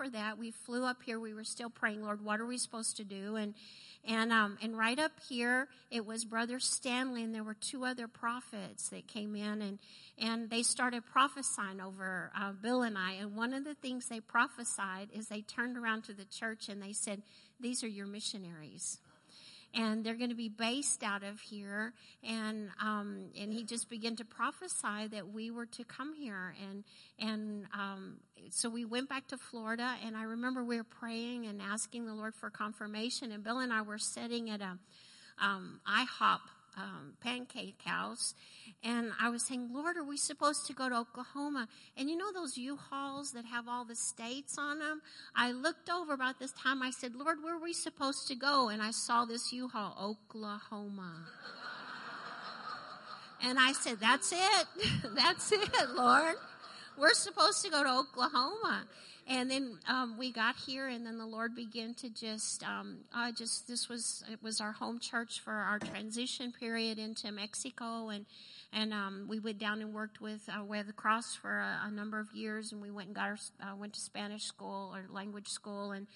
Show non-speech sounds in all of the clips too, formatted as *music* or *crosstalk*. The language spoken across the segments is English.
for that. We flew up here. We were still praying, Lord, what are we supposed to do? And and um, and right up here, it was Brother Stanley, and there were two other prophets that came in, and and they started prophesying over uh, Bill and I. And one of the things they prophesied is they turned around to the church and they said, "These are your missionaries." And they're going to be based out of here. And um, and he just began to prophesy that we were to come here, and and um, so we went back to Florida. And I remember we were praying and asking the Lord for confirmation. And Bill and I were sitting at a um, IHOP um, pancake house. And I was saying, Lord, are we supposed to go to Oklahoma? And you know those U-Hauls that have all the states on them? I looked over about this time. I said, Lord, where are we supposed to go? And I saw this U-Haul, Oklahoma. *laughs* and I said, that's it. *laughs* that's it, Lord. We're supposed to go to Oklahoma and then um, we got here, and then the Lord began to just, um, I just this was it was our home church for our transition period into Mexico, and and um, we went down and worked with uh, the Cross for a, a, number of years, and we went and got our, uh, went to Spanish school or language school, and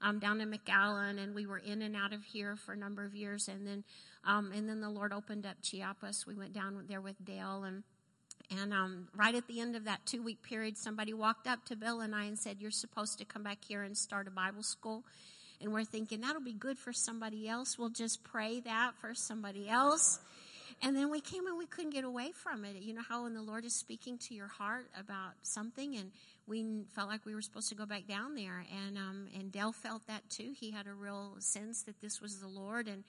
um, down in McAllen, and we were in and out of here for a number of years, and then um, and then the Lord opened up Chiapas. We went down there with Dale and and um, right at the end of that two week period, somebody walked up to Bill and I and said, You're supposed to come back here and start a Bible school. And we're thinking, That'll be good for somebody else. We'll just pray that for somebody else. And then we came and we couldn't get away from it. You know how when the Lord is speaking to your heart about something, and we felt like we were supposed to go back down there. And um, and Dale felt that too. He had a real sense that this was the Lord, and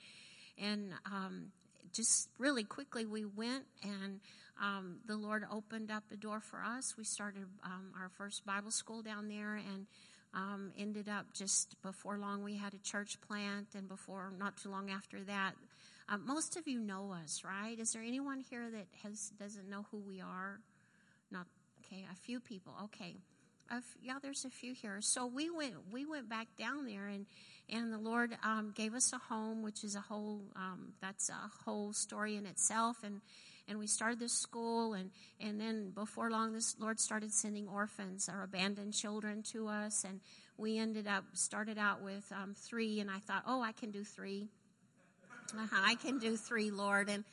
and um, just really quickly we went and um, the Lord opened up a door for us. We started um, our first Bible school down there and um, ended up just before long we had a church plant and before not too long after that. Uh, most of you know us, right? Is there anyone here that has doesn't know who we are? Not okay. A few people. Okay. yeah, there's a few here. So we went we went back down there and and the Lord um, gave us a home, which is a whole um, that's a whole story in itself. And and we started this school and and then before long this lord started sending orphans or abandoned children to us and we ended up started out with um, three and i thought oh i can do 3 uh-huh, i can do three lord. And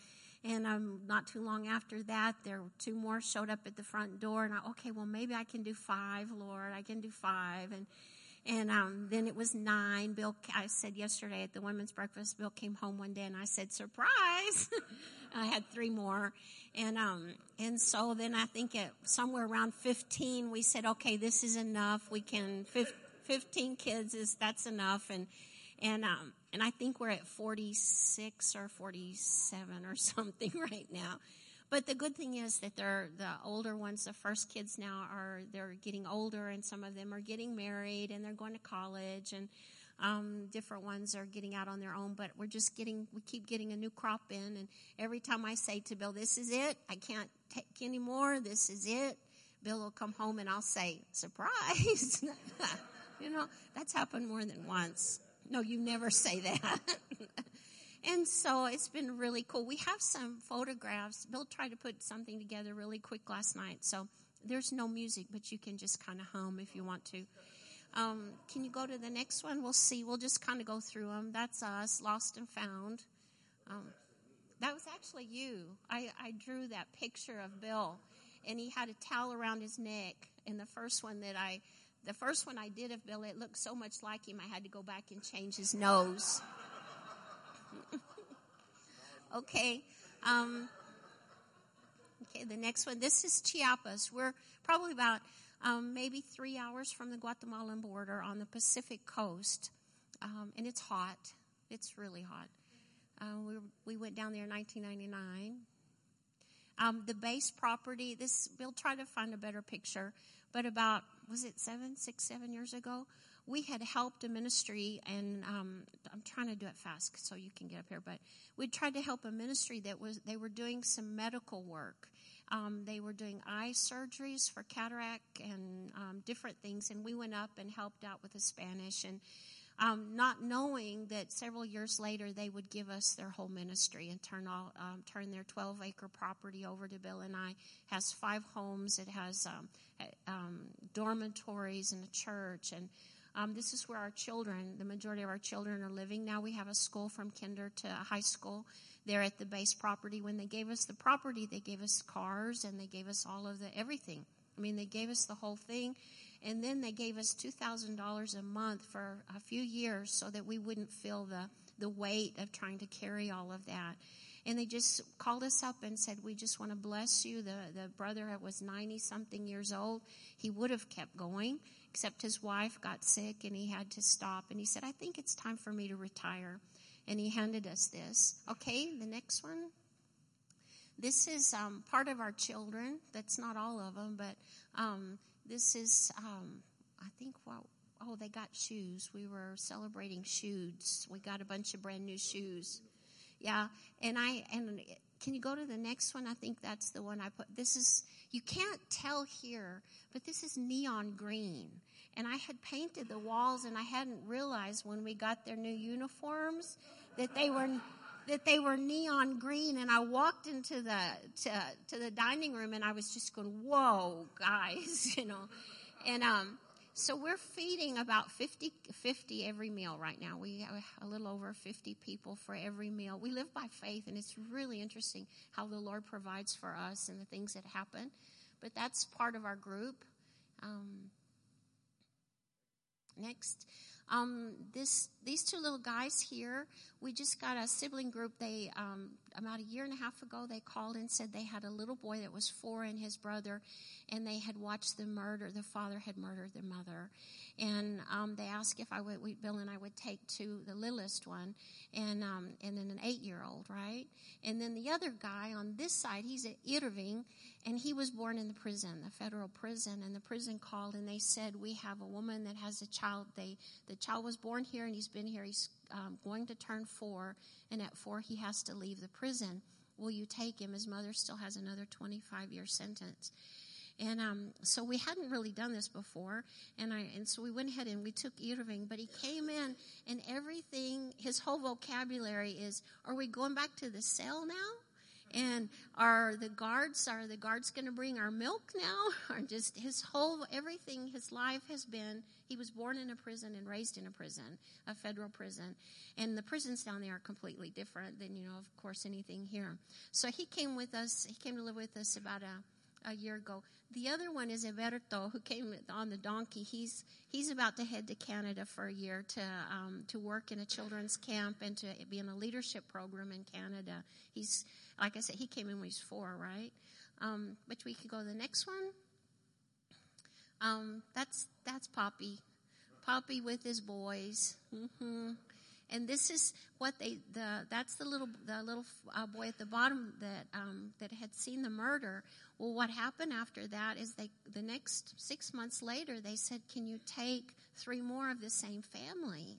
and um, not too long after that there were two more showed up at the front door and i okay well maybe i can do five lord. I can do five. And and um, then it was nine. Bill, I said yesterday at the women's breakfast, Bill came home one day and I said, surprise. *laughs* I had three more. And, um, and so then I think at somewhere around 15, we said, okay, this is enough. We can, 15 kids is, that's enough. And, and, um, and I think we're at 46 or 47 or *laughs* something right now. But the good thing is that they're the older ones, the first kids now are they're getting older, and some of them are getting married and they're going to college, and um, different ones are getting out on their own. But we're just getting we keep getting a new crop in, and every time I say to Bill, "This is it. I can't take any more. This is it." Bill will come home and I'll say, "Surprise!" *laughs* you know that's happened more than once. No, you never say that. *laughs* And so it's been really cool. We have some photographs. Bill tried to put something together really quick last night. So there's no music, but you can just kind of hum if you want to. Um, can you go to the next one? We'll see. We'll just kind of go through them. That's us, Lost and Found. Um, that was actually you. I, I drew that picture of Bill, and he had a towel around his neck. And the first one that I, the first one I did of Bill, it looked so much like him. I had to go back and change his nose. *laughs* okay. Um, okay, the next one. This is Chiapas. We're probably about um, maybe three hours from the Guatemalan border on the Pacific coast. Um, and it's hot. It's really hot. Uh, we, we went down there in 1999. Um, the base property, this, we'll try to find a better picture, but about, was it seven, six, seven years ago? We had helped a ministry, and um, I'm trying to do it fast so you can get up here, but we tried to help a ministry that was, they were doing some medical work. Um, they were doing eye surgeries for cataract and um, different things, and we went up and helped out with the Spanish. And um, not knowing that several years later they would give us their whole ministry and turn all um, turn their 12 acre property over to Bill and I. Has five homes. It has um, um dormitories and a church and. Um, this is where our children, the majority of our children, are living now. We have a school from kinder to high school there at the base property. When they gave us the property, they gave us cars and they gave us all of the everything. I mean, they gave us the whole thing. And then they gave us $2,000 a month for a few years so that we wouldn't feel the, the weight of trying to carry all of that. And they just called us up and said, We just want to bless you. The, the brother that was 90 something years old. He would have kept going, except his wife got sick and he had to stop. And he said, I think it's time for me to retire. And he handed us this. Okay, the next one. This is um, part of our children. That's not all of them, but um, this is, um, I think, well, oh, they got shoes. We were celebrating shoes. We got a bunch of brand new shoes. Yeah, and I and can you go to the next one? I think that's the one I put. This is you can't tell here, but this is neon green. And I had painted the walls, and I hadn't realized when we got their new uniforms that they were that they were neon green and I walked into the to, to the dining room and I was just going, "Whoa, guys," *laughs* you know. And um so we're feeding about 50, 50 every meal right now. We have a little over 50 people for every meal. We live by faith and it's really interesting how the Lord provides for us and the things that happen. But that's part of our group. Um, next. Um, this these two little guys here, we just got a sibling group. They um, about a year and a half ago, they called and said they had a little boy that was four and his brother, and they had watched the murder. The father had murdered the mother, and um, they asked if I would, we, Bill and I would take to the littlest one, and um, and then an eight year old, right? And then the other guy on this side, he's at Irving, and he was born in the prison, the federal prison, and the prison called and they said we have a woman that has a child. They the child was born here and he's been here. He's um, going to turn four, and at four he has to leave the prison. Will you take him? His mother still has another 25 year sentence. And um, so we hadn't really done this before, and I and so we went ahead and we took Irving, but he came in and everything. His whole vocabulary is, "Are we going back to the cell now?" And are the guards, are the guards going to bring our milk now? *laughs* Or just his whole, everything, his life has been, he was born in a prison and raised in a prison, a federal prison. And the prisons down there are completely different than, you know, of course, anything here. So he came with us, he came to live with us about a, a year ago. The other one is Everto, who came on the donkey. He's he's about to head to Canada for a year to um, to work in a children's camp and to be in a leadership program in Canada. He's like I said, he came in when he was four, right? Um, but we could go to the next one. Um, that's that's Poppy, Poppy with his boys. Mm-hmm. And this is what they the that's the little the little uh, boy at the bottom that um, that had seen the murder. Well, what happened after that is they the next six months later they said, "Can you take three more of the same family?"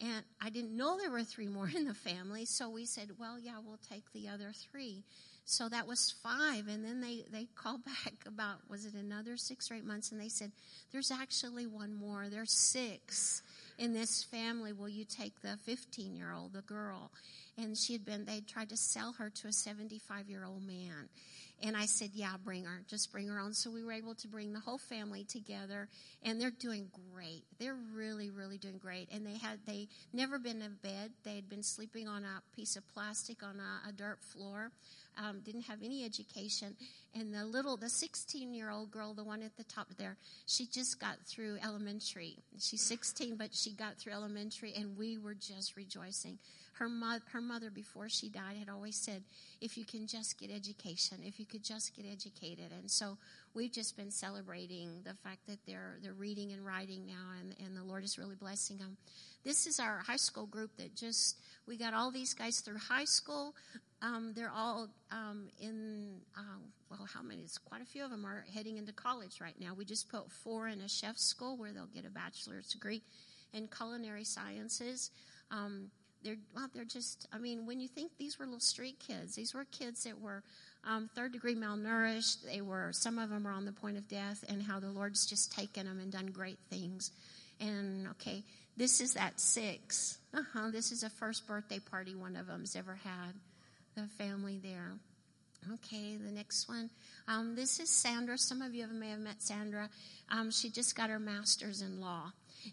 And I didn't know there were three more in the family, so we said, well, yeah, we'll take the other three. So that was five. And then they, they called *laughs* back about, was it another six or eight months? And they said, there's actually one more. There's six in this family. Will you take the 15 year old, the girl? And she had been, they tried to sell her to a 75 year old man. And I said, yeah, bring her. Just bring her on. So we were able to bring the whole family together and they're doing great. They're really, really doing great. And they had, they never been in bed. They had been sleeping on a piece of plastic on a, a dirt floor. Um, didn't have any education. And the little, the 16 year old girl, the one at the top there, she just got through elementary. She's 16, but she got through elementary and we were just rejoicing her, mo- her mother, before she died, had always said, if you can just get education, if you could just get educated. And so we've just been celebrating the fact that they're, they're reading and writing now, and, and the Lord is really blessing them. This is our high school group that just, we got all these guys through high school. Um, they're all um, in, uh, well, how many? It's quite a few of them are heading into college right now. We just put four in a chef school where they'll get a bachelor's degree in culinary sciences. Um, they're well, they're just. I mean, when you think these were little street kids, these were kids that were um, third degree malnourished. They were some of them are on the point of death, and how the Lord's just taken them and done great things. And okay, this is that six. Uh huh. This is a first birthday party one of them's ever had. The family there. Okay, the next one. Um, this is Sandra. Some of you may have met Sandra. Um, she just got her master's in law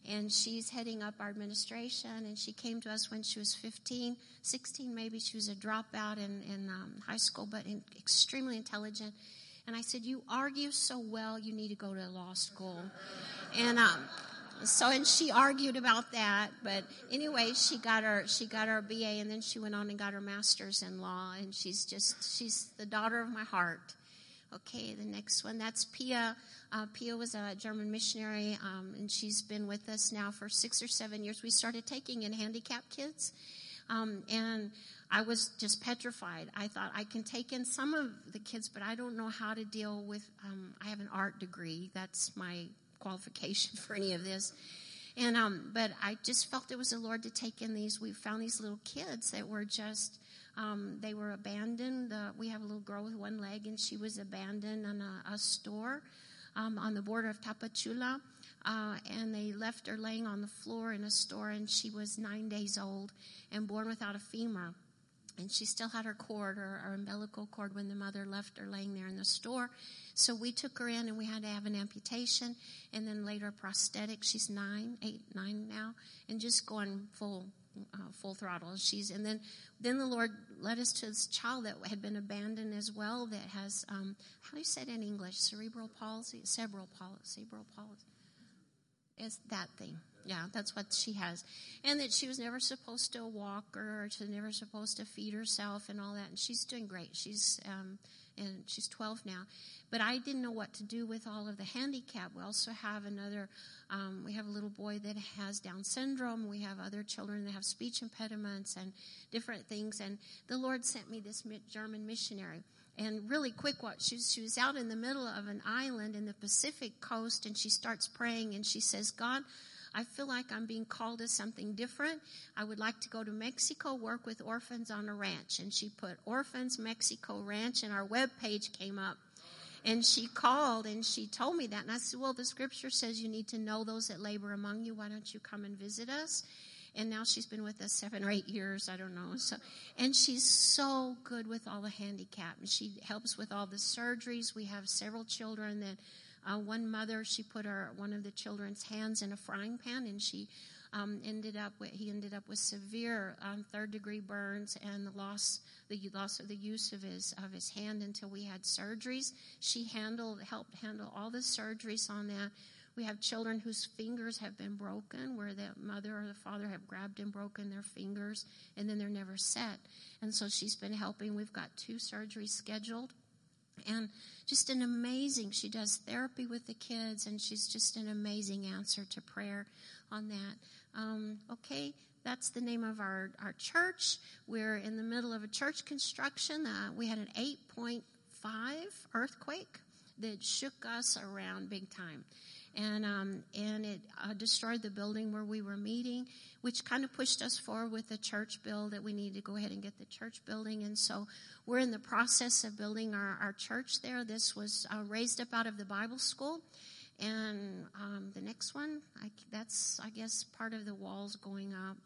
and she's heading up our administration. And she came to us when she was 15, 16 maybe. She was a dropout in, in um, high school, but in, extremely intelligent. And I said, You argue so well, you need to go to law school. And um, so, and she argued about that. But anyway, she got her she got her BA, and then she went on and got her master's in law. And she's just she's the daughter of my heart. Okay, the next one. That's Pia. Uh, Pia was a German missionary, um, and she's been with us now for six or seven years. We started taking in handicapped kids, um, and I was just petrified. I thought I can take in some of the kids, but I don't know how to deal with. Um, I have an art degree. That's my qualification *laughs* for any of this. And um, but I just felt it was the Lord to take in these. We found these little kids that were just um, they were abandoned. We have a little girl with one leg, and she was abandoned in a, a store um, on the border of Tapachula. Uh, and they left her laying on the floor in a store, and she was nine days old and born without a femur. And she still had her cord, or, or umbilical cord, when the mother left her laying there in the store. So we took her in, and we had to have an amputation, and then later a prosthetic. She's nine, eight, nine now, and just going full uh, full throttle. She's and then then the Lord led us to this child that had been abandoned as well that has um, how do you say it in English? Cerebral palsy, cerebral palsy, cerebral palsy. Is that thing? Yeah, that's what she has, and that she was never supposed to walk or she was never supposed to feed herself and all that. And she's doing great. She's um, and she's 12 now. But I didn't know what to do with all of the handicap. We also have another, um, we have a little boy that has Down syndrome. We have other children that have speech impediments and different things. And the Lord sent me this German missionary. And really quick, what she, she was out in the middle of an island in the Pacific coast, and she starts praying, and she says, God, I feel like I'm being called to something different. I would like to go to Mexico, work with orphans on a ranch. And she put Orphans Mexico Ranch, and our web page came up. And she called and she told me that. And I said, Well, the scripture says you need to know those that labor among you. Why don't you come and visit us? And now she's been with us seven or eight years, I don't know. So, and she's so good with all the handicap. And she helps with all the surgeries. We have several children that uh, one mother, she put her one of the children's hands in a frying pan, and she um, ended up with, he ended up with severe um, third degree burns and the loss the loss of the use of his of his hand until we had surgeries. She handled helped handle all the surgeries on that. We have children whose fingers have been broken, where the mother or the father have grabbed and broken their fingers, and then they're never set. And so she's been helping. We've got two surgeries scheduled and just an amazing she does therapy with the kids and she's just an amazing answer to prayer on that. Um, okay that's the name of our, our church. We're in the middle of a church construction. Uh, we had an 8.5 earthquake that shook us around big time and um, and it uh, destroyed the building where we were meeting, which kind of pushed us forward with the church bill that we need to go ahead and get the church building. And so we're in the process of building our, our church there. This was uh, raised up out of the Bible school. And um, the next one, I, that's I guess part of the walls going up.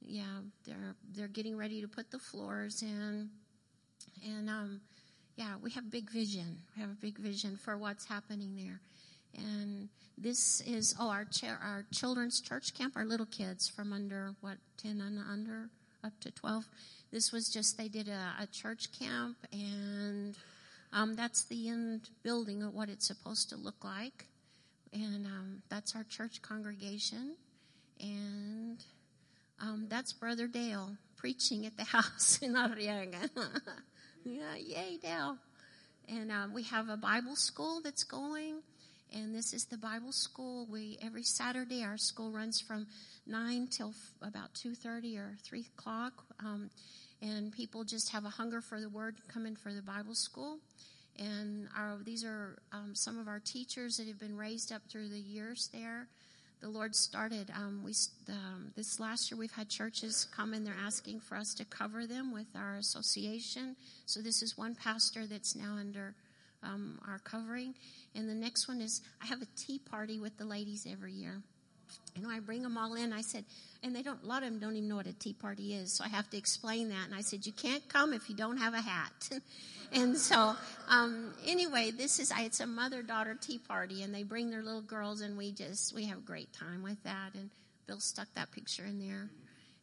Yeah, they're they're getting ready to put the floors in, and um, yeah, we have big vision. We have a big vision for what's happening there. And this is oh our our children's church camp. Our little kids from under what ten and under up to twelve. This was just they did a, a church camp, and um, that's the end building of what it's supposed to look like. And um, that's our church congregation, and um, that's Brother Dale preaching at the *laughs* house in Arriaga. *laughs* yeah, yay, Dale! And um, we have a Bible school that's going and this is the Bible school. We every Saturday our school runs from nine till f- about two thirty or three o'clock, um, and people just have a hunger for the Word, come in for the Bible school. And our, these are um, some of our teachers that have been raised up through the years there. The Lord started. Um, we um, this last year we've had churches come and they're asking for us to cover them with our association. So this is one pastor that's now under um, our covering. And the next one is I have a tea party with the ladies every year. know, I bring them all in. I said, and they don't, a lot of them don't even know what a tea party is. So I have to explain that. And I said, you can't come if you don't have a hat. *laughs* and so, um, anyway, this is, it's a mother daughter tea party and they bring their little girls and we just, we have a great time with that. And Bill stuck that picture in there.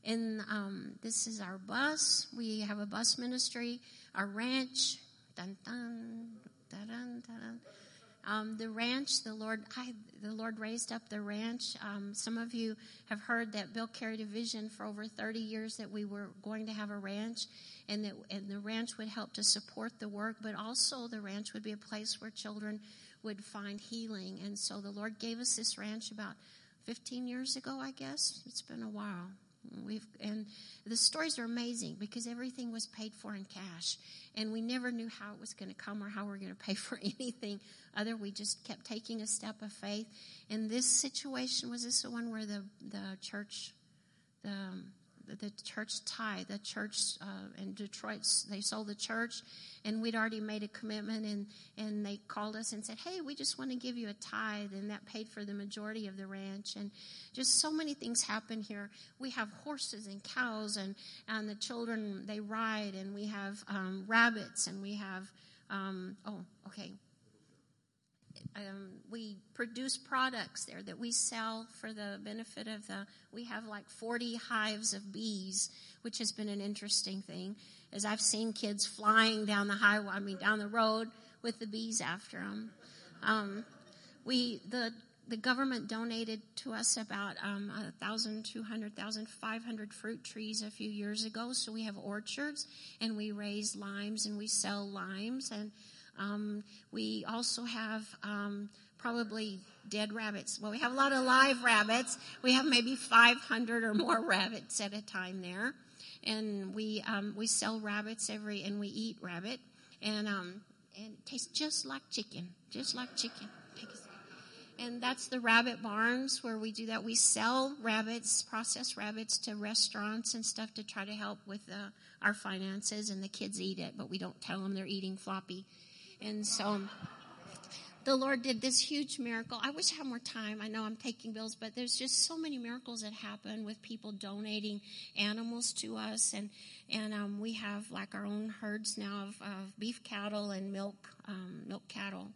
And, um, this is our bus. We have a bus ministry, our ranch. Dun, dun, dun, dun, dun. Um, the ranch, the Lord, I, the Lord raised up the ranch. Um, some of you have heard that Bill carried a vision for over 30 years that we were going to have a ranch, and that and the ranch would help to support the work, but also the ranch would be a place where children would find healing. And so the Lord gave us this ranch about 15 years ago, I guess. It's been a while. We've and the stories are amazing because everything was paid for in cash, and we never knew how it was going to come or how we are going to pay *laughs* for anything. Other, we just kept taking a step of faith. And this situation was this the one where the the church, the um, the church tie, the church uh, in Detroit, they sold the church, and we'd already made a commitment, and and they called us and said, "Hey, we just want to give you a tithe," and that paid for the majority of the ranch, and just so many things happen here. We have horses and cows, and and the children they ride, and we have um, rabbits, and we have um, oh, okay, um, we produce products there that we sell for the benefit of the. We have like 40 hives of bees, which has been an interesting thing. As I've seen kids flying down the highway, I mean down the road with the bees after them. Um, we the the government donated to us about um, 1,200, 1,500 fruit trees a few years ago. So we have orchards and we raise limes and we sell limes and um, we also have um, probably dead rabbits. Well, we have a lot of live rabbits. We have maybe 500 or more *laughs* rabbits at a time there, and we um, we sell rabbits every and we eat rabbit, and um, and it tastes just like chicken, just like chicken. And that's the rabbit barns where we do that. We sell rabbits, processed rabbits to restaurants and stuff to try to help with uh, our finances. And the kids eat it, but we don't tell them they're eating floppy and so the Lord did this huge miracle. I wish I had more time. I know I'm taking Bill's, but there's just so many miracles that happen with people donating animals to us, and and um, we have like our own herds now of, of beef cattle and milk um, milk cattle.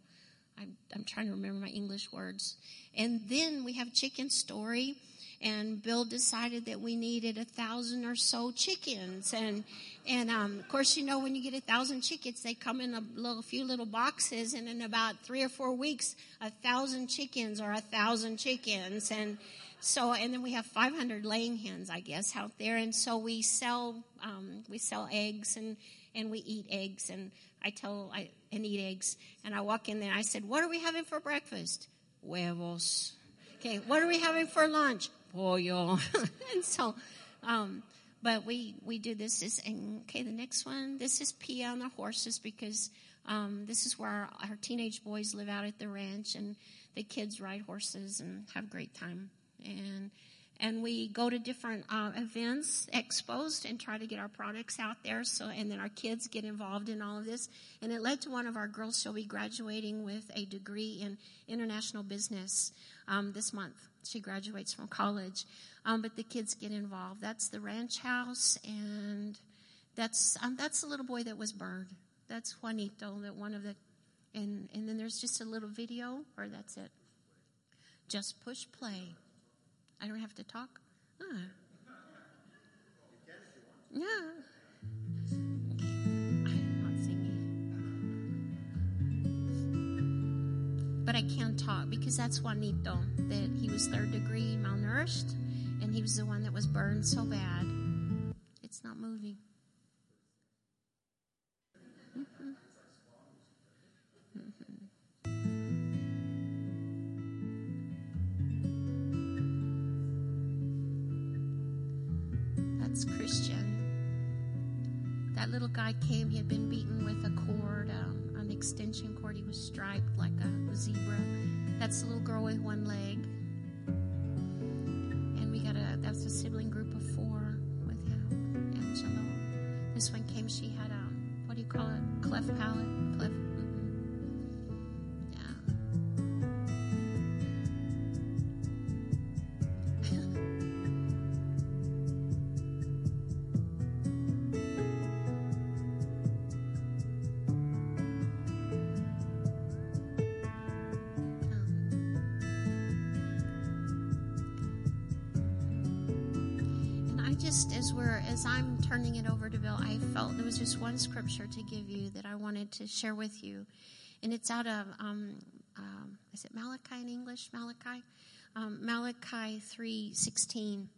I'm, I'm trying to remember my English words, and then we have chicken story and Bill decided that we needed a thousand or so chickens. And, and, um, of course, you know, when you get a thousand chickens, they come in a little, few little boxes and in about three or four weeks, a thousand chickens or a thousand chickens. And, so, and then we have 500 laying hens, I guess, out there. And so we sell, um, we sell eggs and, and we eat eggs. And I tell, I, and eat eggs. And I walk in there, I said, what are we having for breakfast? Huevos. Okay, what are we having for lunch? Pollo. *laughs* and so, um, but we, we do this is, and, okay, the next one, this is Pia on the horses because, um, this is where our, our teenage boys live out at the ranch and the kids ride horses and have a great time. And, and we go to different uh, events, exposed, and try to get our products out there. So, and then our kids get involved in all of this. And it led to one of our girls. She'll be graduating with a degree in international business um, this month. She graduates from college, um, but the kids get involved. That's the ranch house, and that's um, that's the little boy that was burned. That's Juanito, that one of the, and and then there's just a little video, or that's it. Just push play. I don't have to talk. Huh. Yeah. I can't talk because that's Juanito, that he was third degree malnourished and he was the one that was burned so bad. It's not moving. Mm-hmm. That's Christian. That little guy came, he had been beaten with a cord. Um, extension cord. He was striped like a zebra. That's the little girl with one leg. And we got a, that's a sibling group of four with him, Angelo. This one came, she had a, what do you call it? Cleft palate? Cleft. As we're as I'm turning it over to Bill, I felt there was just one scripture to give you that I wanted to share with you, and it's out of um, um, is it Malachi in English? Malachi, um, Malachi three sixteen.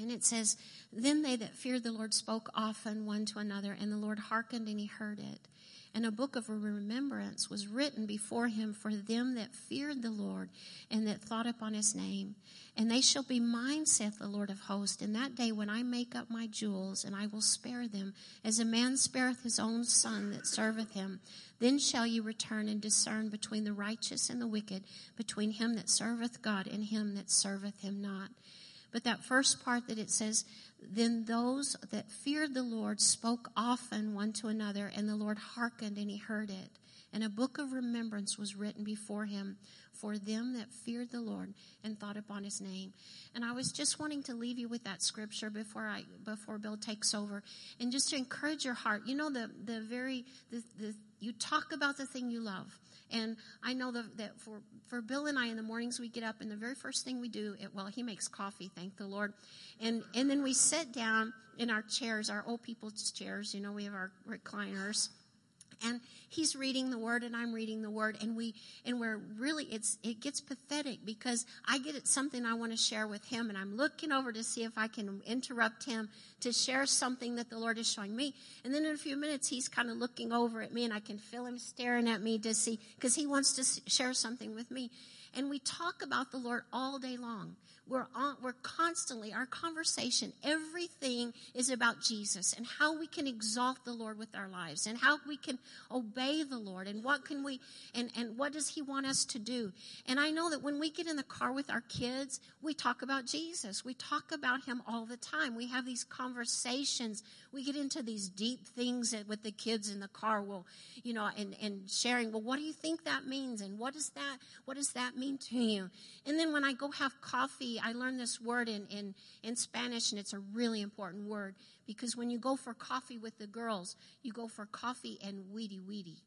And it says, Then they that feared the Lord spoke often one to another, and the Lord hearkened and he heard it. And a book of remembrance was written before him for them that feared the Lord and that thought upon his name. And they shall be mine, saith the Lord of hosts, in that day when I make up my jewels, and I will spare them, as a man spareth his own son that serveth him. Then shall ye return and discern between the righteous and the wicked, between him that serveth God and him that serveth him not. But that first part that it says, then those that feared the Lord spoke often one to another, and the Lord hearkened and he heard it. And a book of remembrance was written before him for them that feared the Lord and thought upon his name. And I was just wanting to leave you with that scripture before I before Bill takes over and just to encourage your heart. You know the the very the, the you talk about the thing you love. And I know the, that for, for Bill and I in the mornings we get up and the very first thing we do, it, well, he makes coffee, thank the Lord. And, and then we sit down in our chairs, our old people's chairs, you know, we have our recliners and he's reading the word and I'm reading the word and we and we're really it's it gets pathetic because I get something I want to share with him and I'm looking over to see if I can interrupt him to share something that the Lord is showing me. And then in a few minutes he's kind of looking over at me and I can feel him staring at me to see because he wants to share something with me. And we talk about the Lord all day long. We're on, we're constantly, our conversation, everything is about Jesus and how we can exalt the Lord with our lives and how we can obey the Lord and what can we, and, and what does He want us to do. And I know that when we get in the car with our kids, we talk about Jesus. We talk about Him all the time. We have these conversations. We get into these deep things with the kids in the car. Well, you know, and, and sharing, well, what do you think that means? And what does that, what does that mean to you? And then when I go have coffee, I learned this word in, in, in Spanish, and it's a really important word because when you go for coffee with the girls, you go for coffee and weedy weedy.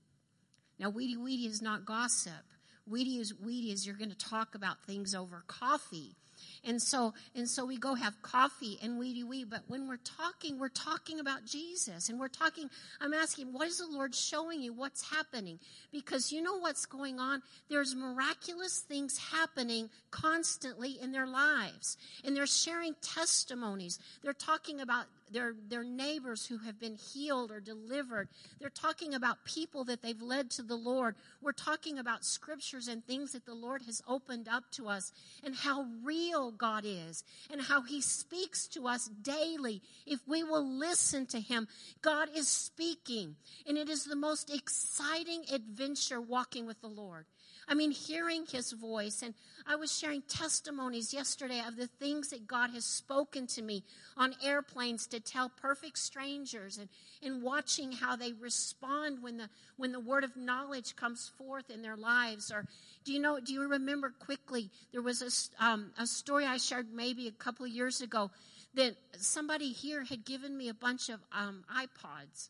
Now, weedy weedy is not gossip. Weedy is weedy is you're going to talk about things over coffee. And so, and so we go have coffee and weedy wee. But when we're talking, we're talking about Jesus. And we're talking, I'm asking, what is the Lord showing you? What's happening? Because you know what's going on? There's miraculous things happening constantly in their lives. And they're sharing testimonies. They're talking about their, their neighbors who have been healed or delivered. They're talking about people that they've led to the Lord. We're talking about scriptures and things that the Lord has opened up to us and how real God is and how He speaks to us daily. If we will listen to Him, God is speaking. And it is the most exciting adventure walking with the Lord. I mean, hearing his voice. And I was sharing testimonies yesterday of the things that God has spoken to me on airplanes to tell perfect strangers and, and watching how they respond when the, when the word of knowledge comes forth in their lives. Or do you know, do you remember quickly? There was a, um, a story I shared maybe a couple of years ago that somebody here had given me a bunch of um, iPods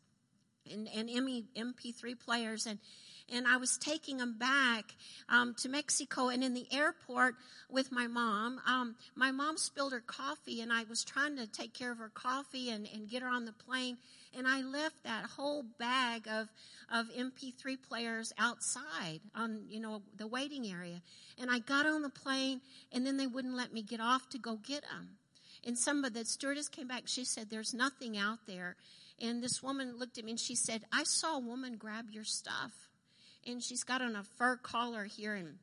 and, and MP3 players. And, and I was taking them back um, to Mexico. And in the airport with my mom, um, my mom spilled her coffee, and I was trying to take care of her coffee and, and get her on the plane. And I left that whole bag of of MP3 players outside on you know the waiting area. And I got on the plane, and then they wouldn't let me get off to go get them. And some of the stewardess came back. She said, "There's nothing out there." And this woman looked at me and she said, "I saw a woman grab your stuff." And she's got on a fur collar here and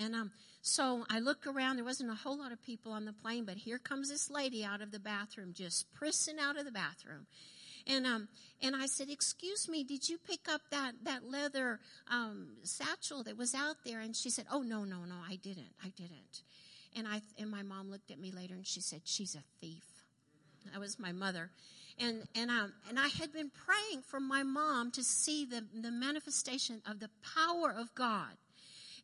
and um so I look around. There wasn't a whole lot of people on the plane, but here comes this lady out of the bathroom, just prissing out of the bathroom. And um and I said, "Excuse me, did you pick up that that leather um, satchel that was out there?" And she said, "Oh no, no, no, I didn't. I didn't." And I and my mom looked at me later and she said, "She's a thief." That was my mother and and um, and I had been praying for my mom to see the the manifestation of the power of God.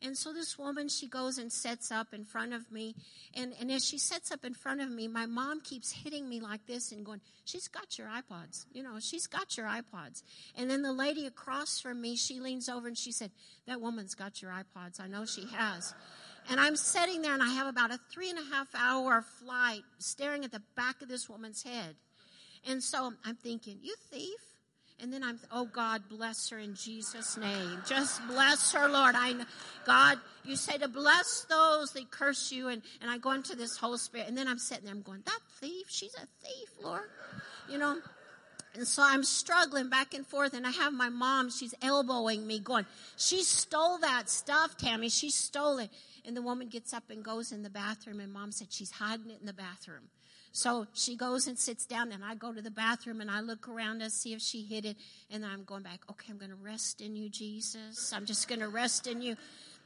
And so this woman, she goes and sets up in front of me. And, and as she sets up in front of me, my mom keeps hitting me like this and going, She's got your iPods. You know, she's got your iPods. And then the lady across from me, she leans over and she said, That woman's got your iPods. I know she has. And I'm sitting there and I have about a three and a half hour flight staring at the back of this woman's head. And so I'm thinking, you thief. And then I'm, oh God, bless her in Jesus' name. Just bless her, Lord. I, God, you say to bless those that curse you. And, and I go into this whole spirit. And then I'm sitting there, I'm going, that thief, she's a thief, Lord. You know, and so I'm struggling back and forth, and I have my mom, she's elbowing me, going, She stole that stuff, Tammy. She stole it. And the woman gets up and goes in the bathroom, and mom said she's hiding it in the bathroom. So she goes and sits down, and I go to the bathroom and I look around to see if she hid it. And I'm going back, okay, I'm going to rest in you, Jesus. I'm just going to rest in you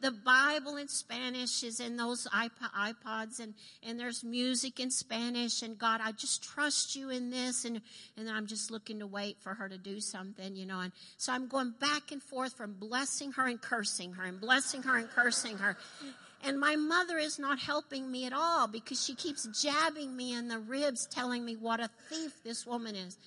the Bible in Spanish is in those iPods and, and there's music in Spanish and God, I just trust you in this. And, and I'm just looking to wait for her to do something, you know. And so I'm going back and forth from blessing her and cursing her and blessing her and cursing her. And my mother is not helping me at all because she keeps jabbing me in the ribs, telling me what a thief this woman is.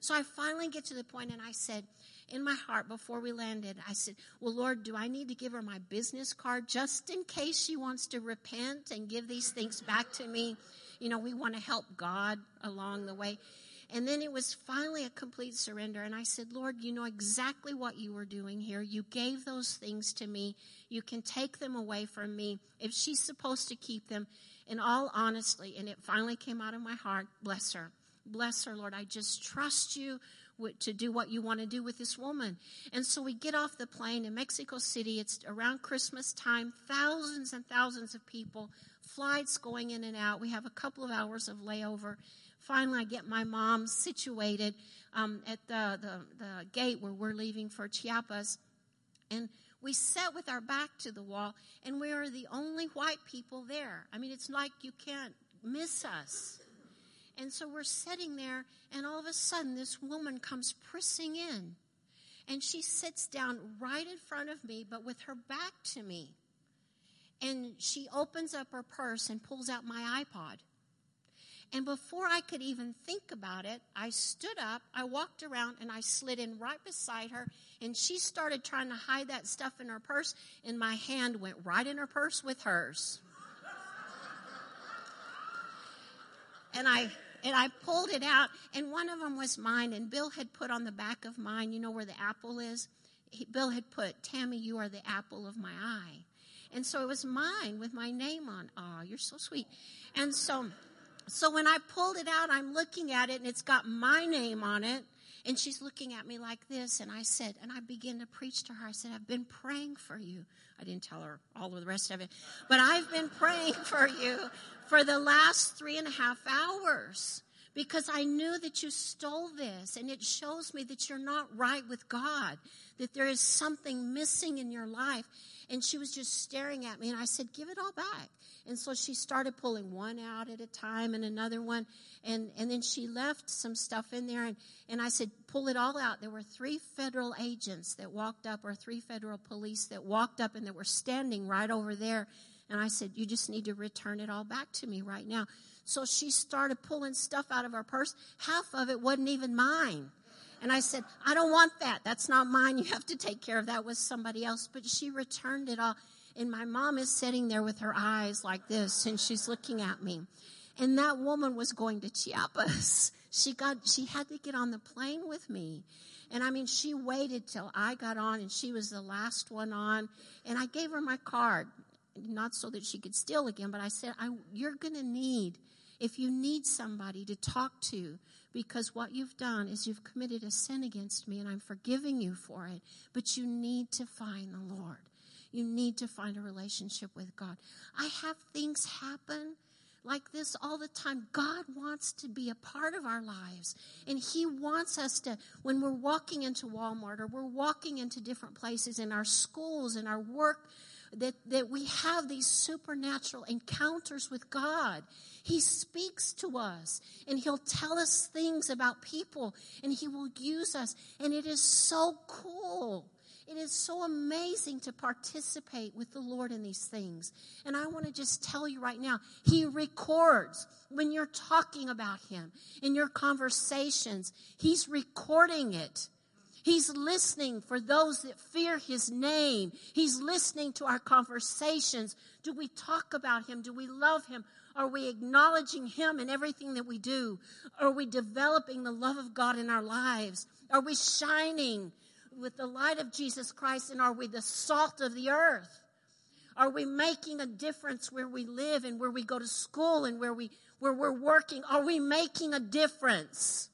So I finally get to the point and I said, in my heart before we landed, I said, Well, Lord, do I need to give her my business card just in case she wants to repent and give these things back to me? You know, we want to help God along the way. And then it was finally a complete surrender. And I said, Lord, you know exactly what you were doing here. You gave those things to me. You can take them away from me. If she's supposed to keep them, in all honesty, and it finally came out of my heart, bless her. Bless her, Lord. I just trust you to do what you want to do with this woman. And so we get off the plane in Mexico City. It's around Christmas time. Thousands and thousands of people, flights going in and out. We have a couple of hours of layover. Finally, I get my mom situated um, at the, the, the gate where we're leaving for Chiapas. And we sat with our back to the wall, and we are the only white people there. I mean, it's like you can't miss us. And so we're sitting there, and all of a sudden, this woman comes pressing in. And she sits down right in front of me, but with her back to me. And she opens up her purse and pulls out my iPod. And before I could even think about it, I stood up, I walked around, and I slid in right beside her. And she started trying to hide that stuff in her purse, and my hand went right in her purse with hers. and I and I pulled it out, and one of them was mine. And Bill had put on the back of mine, you know where the apple is. He, Bill had put, "Tammy, you are the apple of my eye," and so it was mine with my name on. Oh, you're so sweet. And so, so when I pulled it out, I'm looking at it, and it's got my name on it. And she's looking at me like this, and I said, and I began to preach to her. I said, I've been praying for you. I didn't tell her all of the rest of it, but I've been praying *laughs* for you for the last three and a half hours because I knew that you stole this and it shows me that you're not right with God, that there is something missing in your life. And she was just staring at me and I said, give it all back. And so she started pulling one out at a time and another one. And, and then she left some stuff in there and, and I said, pull it all out. There were three federal agents that walked up or three federal police that walked up and that were standing right over there and I said, You just need to return it all back to me right now. So she started pulling stuff out of her purse. Half of it wasn't even mine. And I said, I don't want that. That's not mine. You have to take care of that with somebody else. But she returned it all. And my mom is sitting there with her eyes like this and she's looking at me. And that woman was going to Chiapas. *laughs* She got, she had to get on the plane with me. And I mean, she waited till I got on and she was the last one on. And I gave her my card not so that she could steal again, but I said, I, You're going to need, if you need somebody to talk to, because what you've done is you've committed a sin against me and I'm forgiving you for it, but you need to find the Lord. You need to find a relationship with God. I have things happen like this all the time. God wants to be a part of our lives. And He wants us to, when we're walking into Walmart or we're walking into different places in our schools, in our work that, that we have these supernatural encounters with God. He speaks to us and He'll tell us things about people and He will use us. And it is so cool. It is so amazing to participate with the Lord in these things. And I want to just tell you right now, He records when you're talking about Him in your conversations. He's recording it. He's listening for those that fear his name. He's listening to our conversations. Do we talk about him? Do we love him? Are we acknowledging him in everything that we do? Are we developing the love of God in our lives? Are we shining with the light of Jesus Christ and are we the salt of the earth? Are we making a difference where we live and where we go to school and where we where we're working? Are we making a difference?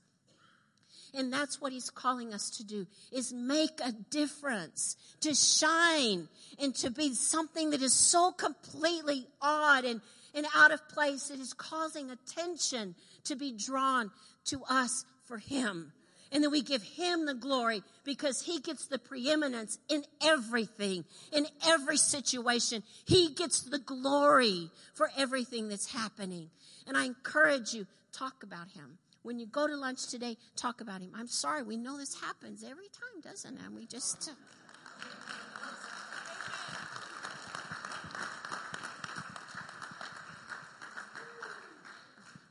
And that's what he's calling us to do is make a difference, to shine and to be something that is so completely odd and, and out of place. It is causing attention to be drawn to us for him. And then we give him the glory because he gets the preeminence in everything, in every situation. He gets the glory for everything that's happening. And I encourage you, talk about him. When you go to lunch today, talk about him. I'm sorry, we know this happens every time, doesn't it? And we just.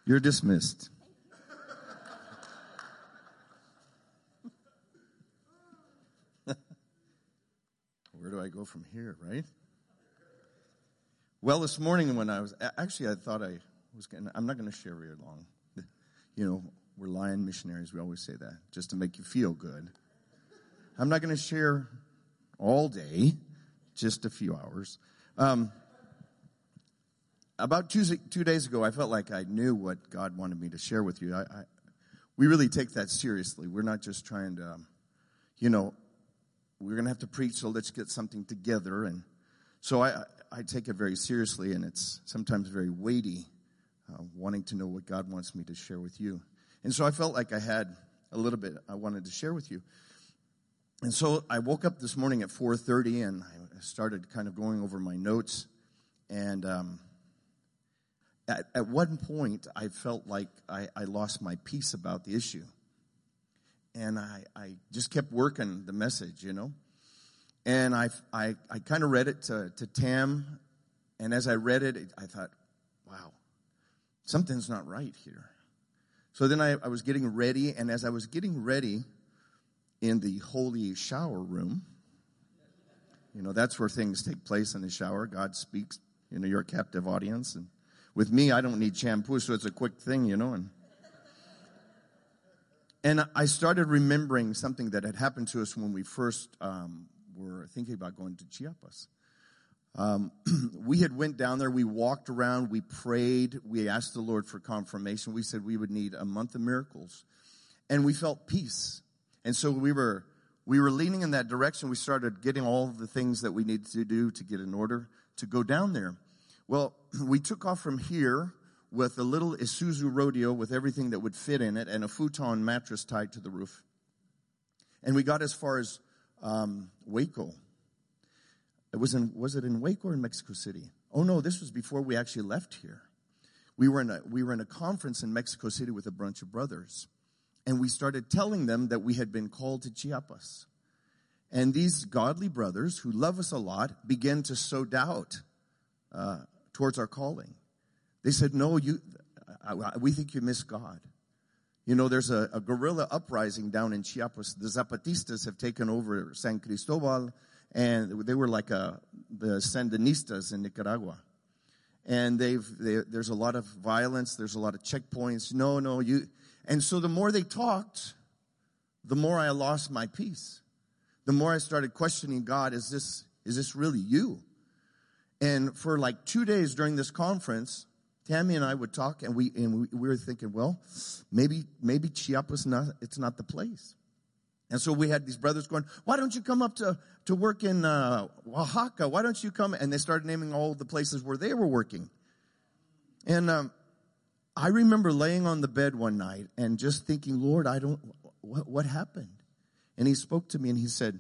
You're dismissed. *laughs* Where do I go from here, right? Well, this morning when I was actually, I thought I was going. I'm not going to share very long you know, we're lion missionaries. We always say that just to make you feel good. I'm not going to share all day, just a few hours. Um, about two, two days ago, I felt like I knew what God wanted me to share with you. I, I, we really take that seriously. We're not just trying to, um, you know, we're going to have to preach, so let's get something together. And so I, I take it very seriously, and it's sometimes very weighty uh, wanting to know what God wants me to share with you. And so I felt like I had a little bit I wanted to share with you. And so I woke up this morning at 4:30 and I started kind of going over my notes. And um, at, at one point, I felt like I, I lost my peace about the issue. And I, I just kept working the message, you know. And I, I, I kind of read it to, to Tam. And as I read it, I thought, wow, something's not right here. So then I, I, was getting ready, and as I was getting ready in the holy shower room, you know, that's where things take place in the shower. God speaks, you know, you're a captive audience. And with me, I don't need shampoo, so it's a quick thing, you know. And, and I started remembering something that had happened to us when we first um, were thinking about going to Chiapas. Um, *clears throat* we had went down there. We walked around. We prayed. We asked the Lord for confirmation. We said we would need a month of miracles, and we felt peace. And so we were we were leaning in that direction. We started getting all the things that we needed to do to get in order to go down there. Well, *clears throat* we took off from here with a little Isuzu rodeo with everything that would fit in it and a futon mattress tied to the roof. And we got as far as um, Waco. It was in, was it in Waco or in Mexico City? Oh no, this was before we actually left here. We were in a, we were in a conference in Mexico City with a bunch of brothers. And we started telling them that we had been called to Chiapas. And these godly brothers who love us a lot began to sow doubt uh, towards our calling. They said, no, you, we think you miss God. You know, there's a, a guerrilla uprising down in Chiapas. The Zapatistas have taken over San Cristobal and they were like a, uh, the Sandinistas in Nicaragua. And they've, they, there's a lot of violence, there's a lot of checkpoints. No, no, you. And so the more they talked, the more I lost my peace. The more I started questioning God, is this, is this really you? And for like two days during this conference, Tammy and I would talk and we, and we, we were thinking, well, maybe, maybe Chiapas not, it's not the place. And so we had these brothers going, why don't you come up to, to work in uh, Oaxaca? Why don't you come? And they started naming all the places where they were working. And um, I remember laying on the bed one night and just thinking, Lord, I don't, what, what happened? And he spoke to me and he said,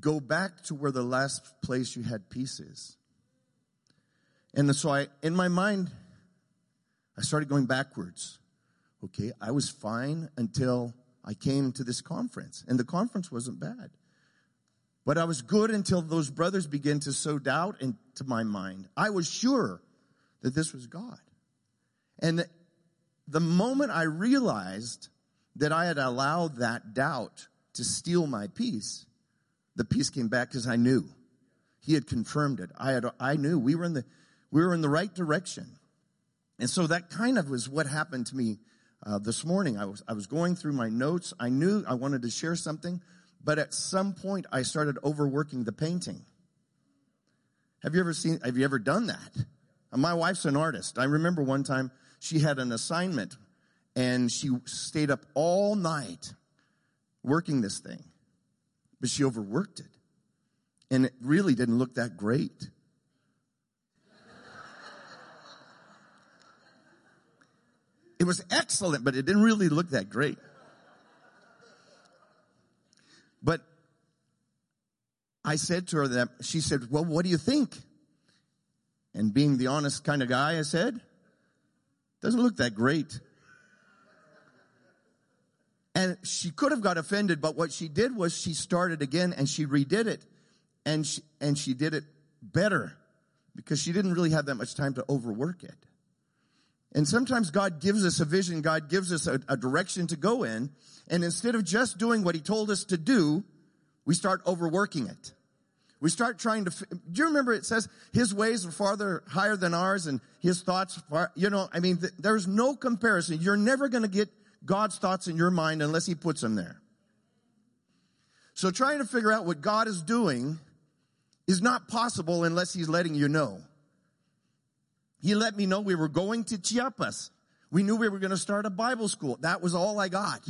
go back to where the last place you had peace is. And so I, in my mind, I started going backwards. Okay, I was fine until I came to this conference, and the conference wasn't bad. But I was good until those brothers began to sow doubt into my mind. I was sure that this was God. And the, moment I realized that I had allowed that doubt to steal my peace, the peace came back because I knew. He had confirmed it. I had, I knew we were in the, we were in the right direction. And so that kind of was what happened to me uh, this morning. I was, I was going through my notes. I knew I wanted to share something, but at some point I started overworking the painting. Have you ever seen, have you ever done that? Uh, my wife's an artist. I remember one time she had an assignment and she stayed up all night working this thing, but she overworked it. And it really didn't look that great. It was excellent, but it didn't really look that great. But I said to her that, she said, well, what do you think? And being the honest kind of guy, I said, doesn't look that great. And she could have got offended, but what she did was she started again and she redid it. And she, and she did it better because she didn't really have that much time to overwork it. And sometimes God gives us a vision, God gives us a, a direction to go in, and instead of just doing what He told us to do, we start overworking it. We start trying to, do you remember it says his ways are farther higher than ours and his thoughts far, you know, I mean, th- there's no comparison. You're never going to get God's thoughts in your mind unless he puts them there. So trying to figure out what God is doing is not possible unless he's letting you know. He let me know we were going to Chiapas. We knew we were going to start a Bible school. That was all I got.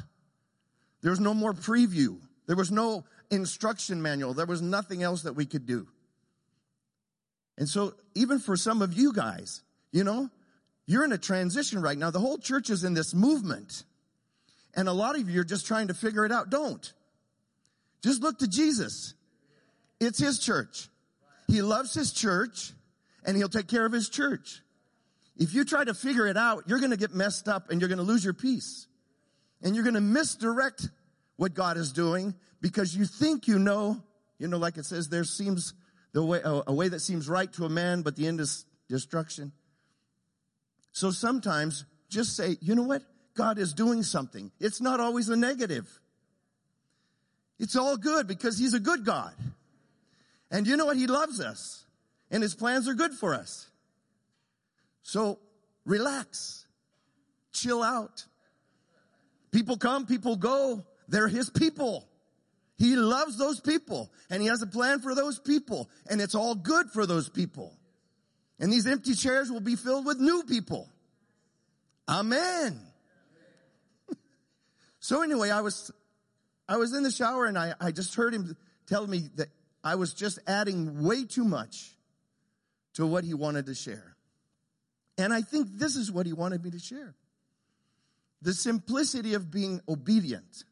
There was no more preview. There was no instruction manual. There was nothing else that we could do. And so, even for some of you guys, you know, you're in a transition right now. The whole church is in this movement. And a lot of you are just trying to figure it out. Don't. Just look to Jesus. It's His church. He loves His church and He'll take care of His church. If you try to figure it out, you're going to get messed up and you're going to lose your peace. And you're going to misdirect what God is doing because you think you know, you know, like it says, there seems the way, a way that seems right to a man, but the end is destruction. So sometimes just say, you know what? God is doing something. It's not always a negative. It's all good because He's a good God. And you know what? He loves us and His plans are good for us. So relax, chill out. People come, people go. They're his people. He loves those people and he has a plan for those people and it's all good for those people. And these empty chairs will be filled with new people. Amen. *laughs* so anyway, I was, I was in the shower and I, I just heard him tell me that I was just adding way too much to what he wanted to share. And I think this is what he wanted me to share. The simplicity of being obedient.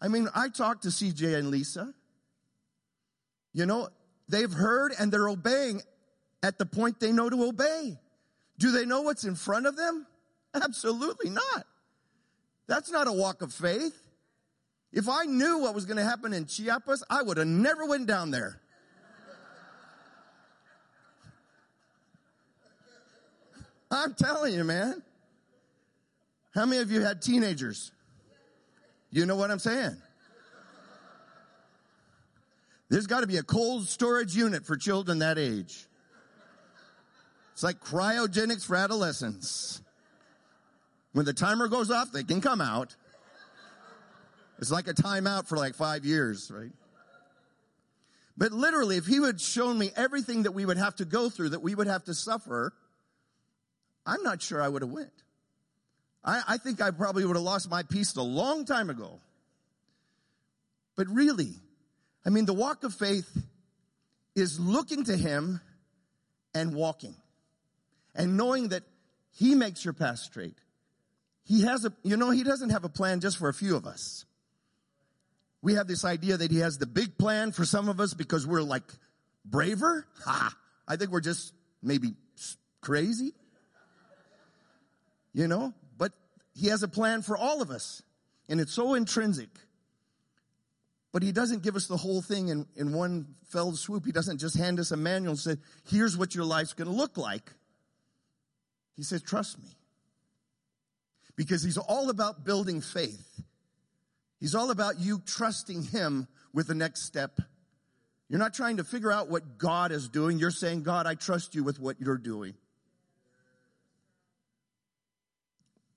I mean, I talked to CJ and Lisa. You know, they've heard and they're obeying at the point they know to obey. Do they know what's in front of them? Absolutely not. That's not a walk of faith. If I knew what was going to happen in Chiapas, I would have never went down there. I'm telling you, man. How many of you had teenagers? You know what I'm saying? There's got to be a cold storage unit for children that age. It's like cryogenics for adolescents. When the timer goes off, they can come out. It's like a timeout for like five years, right? But literally, if he had shown me everything that we would have to go through, that we would have to suffer, I'm not sure I would have went. I, I think I probably would have lost my peace a long time ago. But really, I mean, the walk of faith is looking to Him and walking and knowing that He makes your path straight. He has a, you know, He doesn't have a plan just for a few of us. We have this idea that He has the big plan for some of us because we're like braver. *laughs* Ha! I think we're just maybe crazy. You know, but he has a plan for all of us, and it's so intrinsic. But He doesn't give us the whole thing in, in one fell swoop. He doesn't just hand us a manual and say, here's what your life's going to look like. He says, trust me. Because He's all about building faith. He's all about you trusting Him with the next step. You're not trying to figure out what God is doing. You're saying, God, I trust you with what you're doing.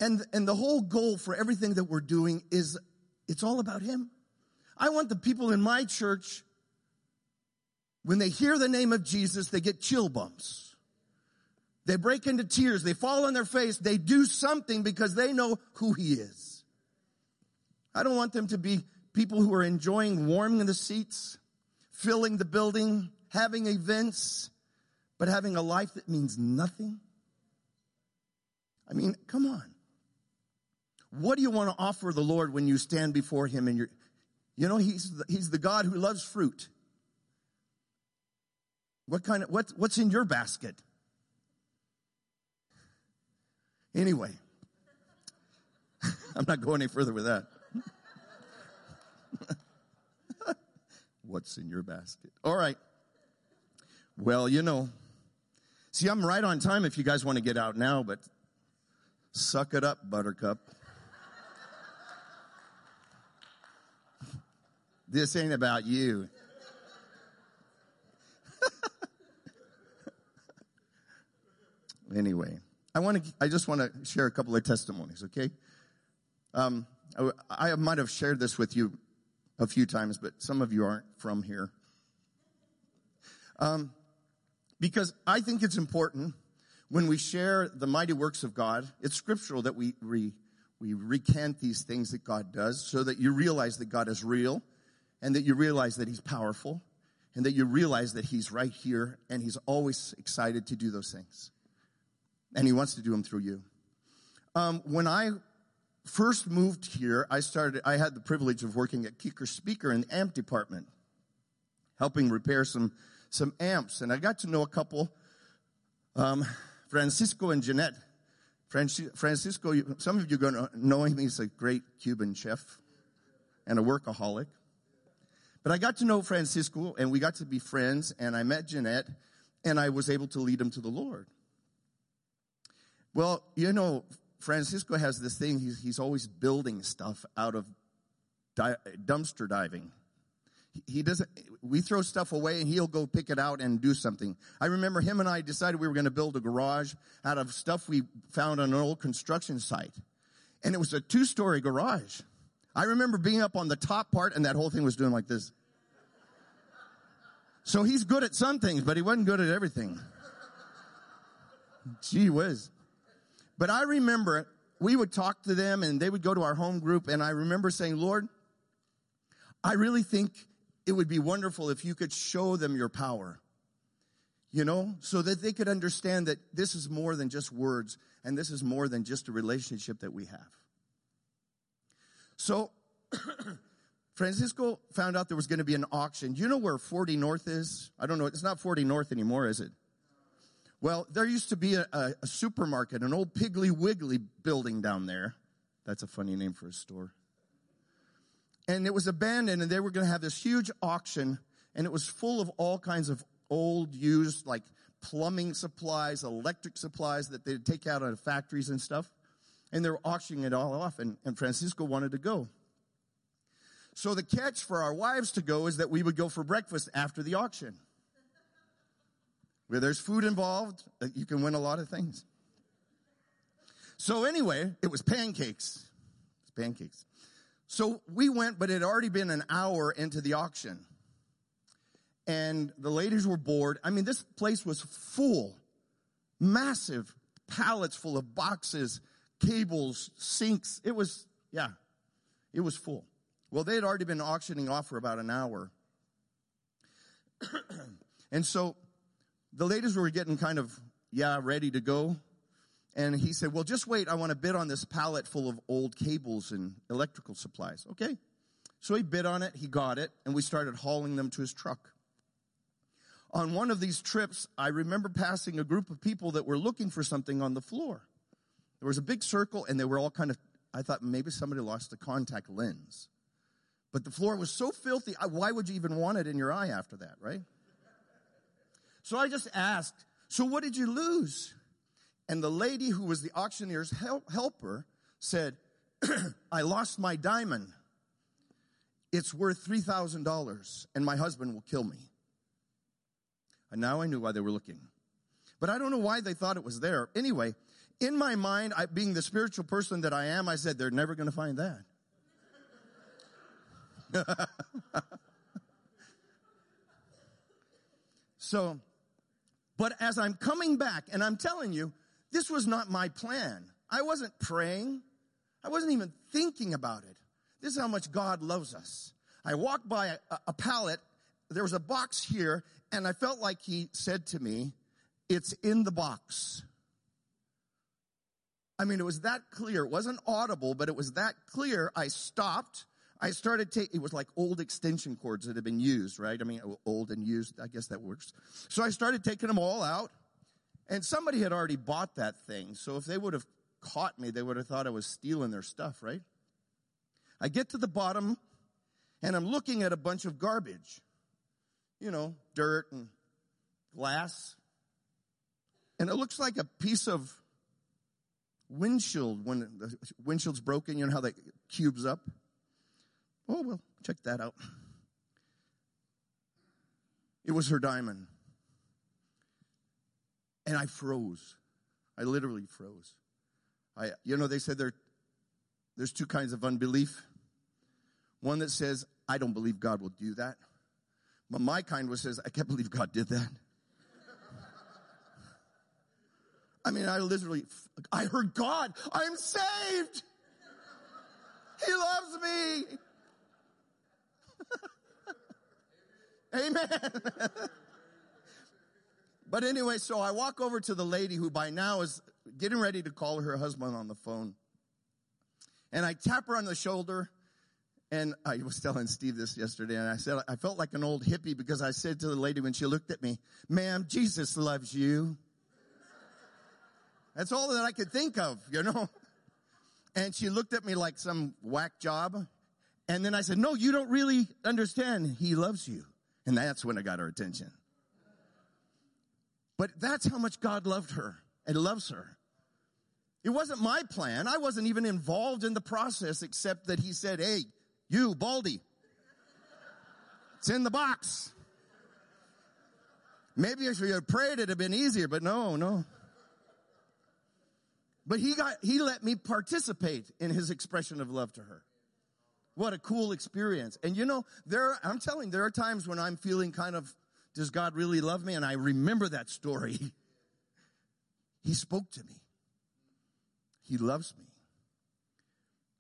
And, and the whole goal for everything that we're doing is it's all about Him. I want the people in my church, when they hear the name of Jesus, they get chill bumps. They break into tears. They fall on their face. They do something because they know who He is. I don't want them to be people who are enjoying warming the seats, filling the building, having events, but having a life that means nothing. I mean, come on. What do you want to offer the Lord when you stand before Him and you're, you know, He's the, He's the God who loves fruit. What kind of, what, what's in your basket? Anyway, *laughs* I'm not going any further with that. *laughs* what's in your basket? All right. Well, you know, see, I'm right on time if you guys want to get out now, but suck it up, buttercup. This ain't about you. *laughs* anyway, I want to. I just want to share a couple of testimonies. Okay. Um, I, I might have shared this with you a few times, but some of you aren't from here. Um, because I think it's important when we share the mighty works of God. It's scriptural that we we we recant these things that God does, so that you realize that God is real and that you realize that he's powerful and that you realize that he's right here and he's always excited to do those things. And he wants to do them through you. Um, when I first moved here, I started, I had the privilege of working at Kicker Speaker in the amp department, helping repair some, some amps. And I got to know a couple, um, Francisco and Jeanette. Francisco, some of you are going to know him. He's a great Cuban chef and a workaholic. But I got to know Francisco and we got to be friends and I met Jeanette and I was able to lead him to the Lord. Well, you know, Francisco has this thing, he's, he's always building stuff out of di- dumpster diving. He doesn't, we throw stuff away and he'll go pick it out and do something. I remember him and I decided we were going to build a garage out of stuff we found on an old construction site. And it was a two story garage. I remember being up on the top part and that whole thing was doing like this. So he's good at some things, but he wasn't good at everything. Gee whiz. But I remember we would talk to them and they would go to our home group and I remember saying, Lord, I really think it would be wonderful if you could show them your power. You know, so that they could understand that this is more than just words and this is more than just a relationship that we have. So, *coughs* Francisco found out there was going to be an auction. You know where 40 North is? I don't know. It's not 40 North anymore, is it? Well, there used to be a, a, a supermarket, an old Piggly Wiggly building down there. That's a funny name for a store. And it was abandoned, and they were going to have this huge auction, and it was full of all kinds of old, used, like plumbing supplies, electric supplies that they'd take out of factories and stuff and they're auctioning it all off, and, and Francisco wanted to go. So the catch for our wives to go is that we would go for breakfast after the auction. Where there's food involved, uh, you can win a lot of things. So anyway, it was pancakes. It's pancakes. So we went, but it had already been an hour into the auction. And the ladies were bored. I mean, this place was full. Massive pallets full of boxes cables, sinks. It was, yeah, it was full. Well, they had already been auctioning off for about an hour. *clears throat* and so the ladies were getting kind of, yeah, ready to go. And he said, well, just wait. I want to bid on this pallet full of old cables and electrical supplies. Okay. So he bid on it. He got it. And we started hauling them to his truck. On one of these trips, I remember passing a group of people that were looking for something on the floor. There was a big circle and they were all kind of, I thought maybe somebody lost a contact lens. But the floor was so filthy, why would you even want it in your eye after that, right? So I just asked, so what did you lose? And the lady who was the auctioneer's help, helper said, *clears throat* I lost my diamond. It's worth $3,000 and my husband will kill me. And now I knew why they were looking. But I don't know why they thought it was there. Anyway, in my mind, I, being the spiritual person that I am, I said, they're never going to find that. *laughs* so, but as I'm coming back, and I'm telling you, this was not my plan. I wasn't praying. I wasn't even thinking about it. This is how much God loves us. I walked by a, a pallet. There was a box here, and I felt like He said to me, It's in the box. I mean, it was that clear. It wasn't audible, but it was that clear. I stopped. I started taking, it was like old extension cords that had been used, right? I mean, old and used. I guess that works. So I started taking them all out. And somebody had already bought that thing. So if they would have caught me, they would have thought I was stealing their stuff, right? I get to the bottom and I'm looking at a bunch of garbage. You know, dirt and glass. And it looks like a piece of windshield when the windshield's broken, you know how that cubes up? Oh, well, check that out. It was her diamond. And I froze. I literally froze. I, you know, they said there, there's two kinds of unbelief. One that says, I don't believe God will do that. But my kind was says, I can't believe God did that. I mean, I literally, I heard God, I am saved. He loves me. *laughs* Amen. but anyway, so I walk over to the lady who by now is getting ready to call her husband on the phone. And I tap her on the shoulder. And I was telling Steve this yesterday, and I said, I felt like an old hippie because I said to the lady when she looked at me, ma'am, Jesus loves you. That's all that I could think of, *laughs* you know. And she looked at me like some whack job. And then I said, no, you don't really understand. He loves you. And that's when I got her attention. But that's how much God loved her and loves her. It wasn't my plan. I wasn't even involved in the process except that he said, Hey, you, Baldy, it's in the box. Maybe if you had prayed, it'd have been easier, but no, no. But he got, he let me participate in his expression of love to her. What a cool experience. And you know, there, I'm telling, there are times when I'm feeling kind of, does God really love me? And I remember that story. *laughs* he spoke to me. He loves me.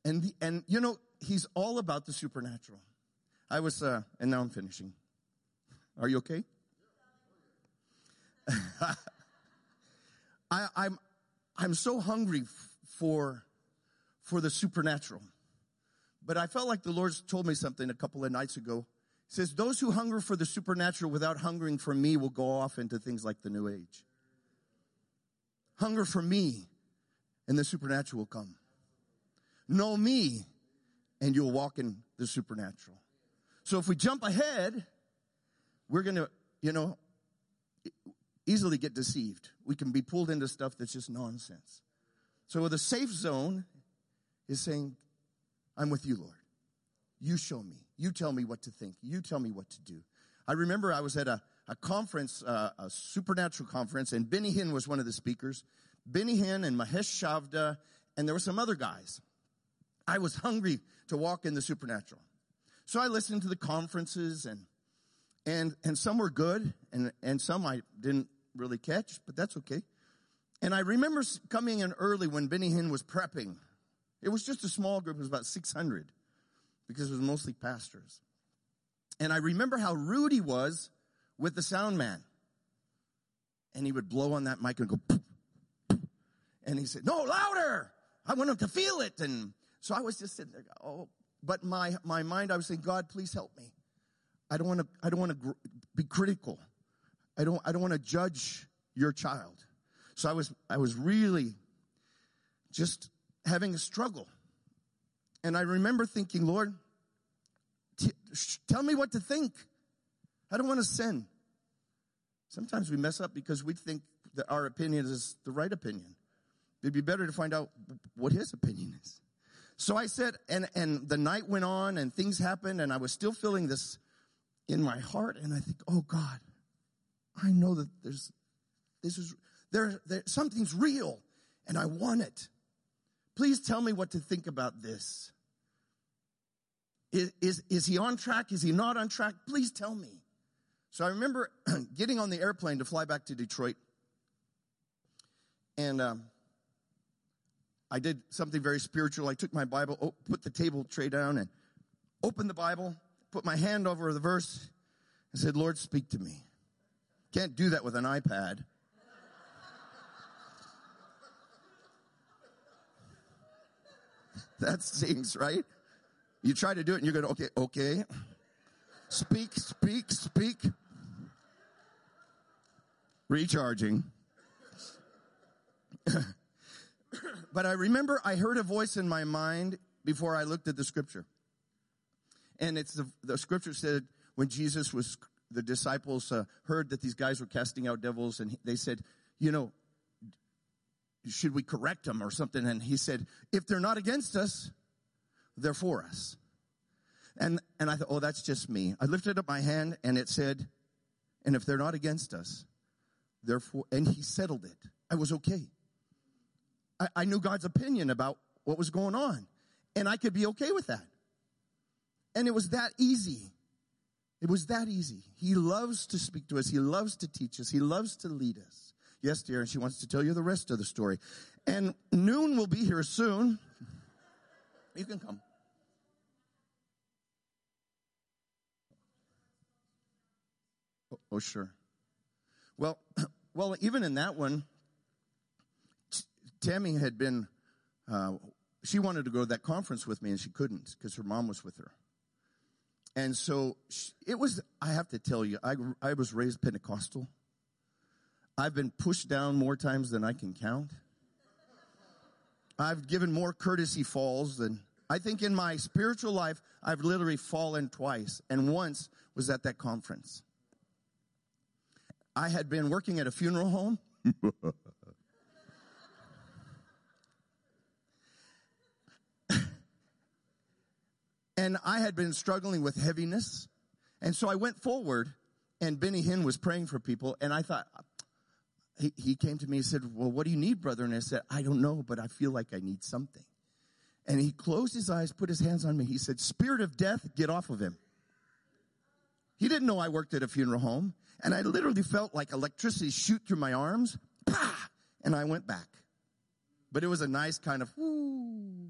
And, the, and you know, he's all about the supernatural. I was, uh, and now I'm finishing. Are you okay? *laughs* I, I'm, I'm so hungry for, for the supernatural. But I felt like the Lord told me something a couple of nights ago. He says, those who hunger for the supernatural without hungering for me will go off into things like the new age. Hunger for me and the supernatural will come. Know me and you'll walk in the supernatural. So if we jump ahead, we're going to, you know, easily get deceived. We can be pulled into stuff that's just nonsense. So the safe zone is saying, I'm with you, Lord. You show me. You tell me what to think. You tell me what to do. I remember I was at a, a conference, uh, a supernatural conference, and Benny Hinn was one of the speakers. Benny Hinn and Mahesh Chavda, and there were some other guys. I was hungry to walk in the supernatural. So I listened to the conferences and and and some were good and and some I didn't really catch, but that's okay. And I remember coming in early when Benny Hinn was prepping. It was just a small group, it was about 600 because it was mostly pastors. And I remember how rude he was with the sound man. And he would blow on that mic and go, poof, poof. and he said, no, louder. I want him to feel it. And so I was just sitting there, oh, but my, my mind, I was saying, God, please help me. I don't want to, I don't want to gr- be critical. I don't, I don't want to judge your child. So I was, I was really just having a struggle. And I remember thinking, Lord, t- tell me what to think. I don't want to sin. Sometimes we mess up because we think that our opinion is the right opinion. It'd be better to find out what his opinion is. So I said, and, and the night went on and things happened and I was still feeling this in my heart. And I think, oh God, I know that there's, this is, there, there, something's real and I want it. Please tell me what to think about this. Is, is, is he on track? Is he not on track? Please tell me. So I remember *clears throat* getting on the airplane to fly back to Detroit. And um, I did something very spiritual. I took my Bible, oh, put the table tray down, and opened the Bible, put my hand over the verse, and said, Lord, speak to me. Can't do that with an iPad. *laughs* that stings, right? You try to do it and you're going, okay, okay. Speak, speak, speak. Recharging. *laughs* but I remember I heard a voice in my mind before I looked at the scripture. And it's the, the scripture said when Jesus was, the disciples uh, heard that these guys were casting out devils and they said, you know, should we correct them or something? And he said, if they're not against us, they're for us. And, and I thought, oh, that's just me. I lifted up my hand and it said, and if they're not against us, therefore, and he settled it. I was okay. I, I knew God's opinion about what was going on and I could be okay with that. And it was that easy. It was that easy. He loves to speak to us. He loves to teach us. He loves to lead us. Yes, dear, and she wants to tell you the rest of the story. And noon will be here soon. You can come. Oh, oh sure. Well, *clears throat* well, even in that one, Tammy had been, uh, she wanted to go to that conference with me and she couldn't because her mom was with her. And so it was, I have to tell you, I, I was raised Pentecostal. I've been pushed down more times than I can count. I've given more courtesy falls than I think in my spiritual life, I've literally fallen twice, and once was at that conference. I had been working at a funeral home. *laughs* and I had been struggling with heaviness. And so I went forward, and Benny Hinn was praying for people, and I thought, he, he came to me and said, Well, what do you need, brother? And I said, I don't know, but I feel like I need something. And he closed his eyes, put his hands on me. He said, Spirit of death, get off of him. He didn't know I worked at a funeral home. And I literally felt like electricity shoot through my arms. Pah! And I went back. But it was a nice kind of, whoo.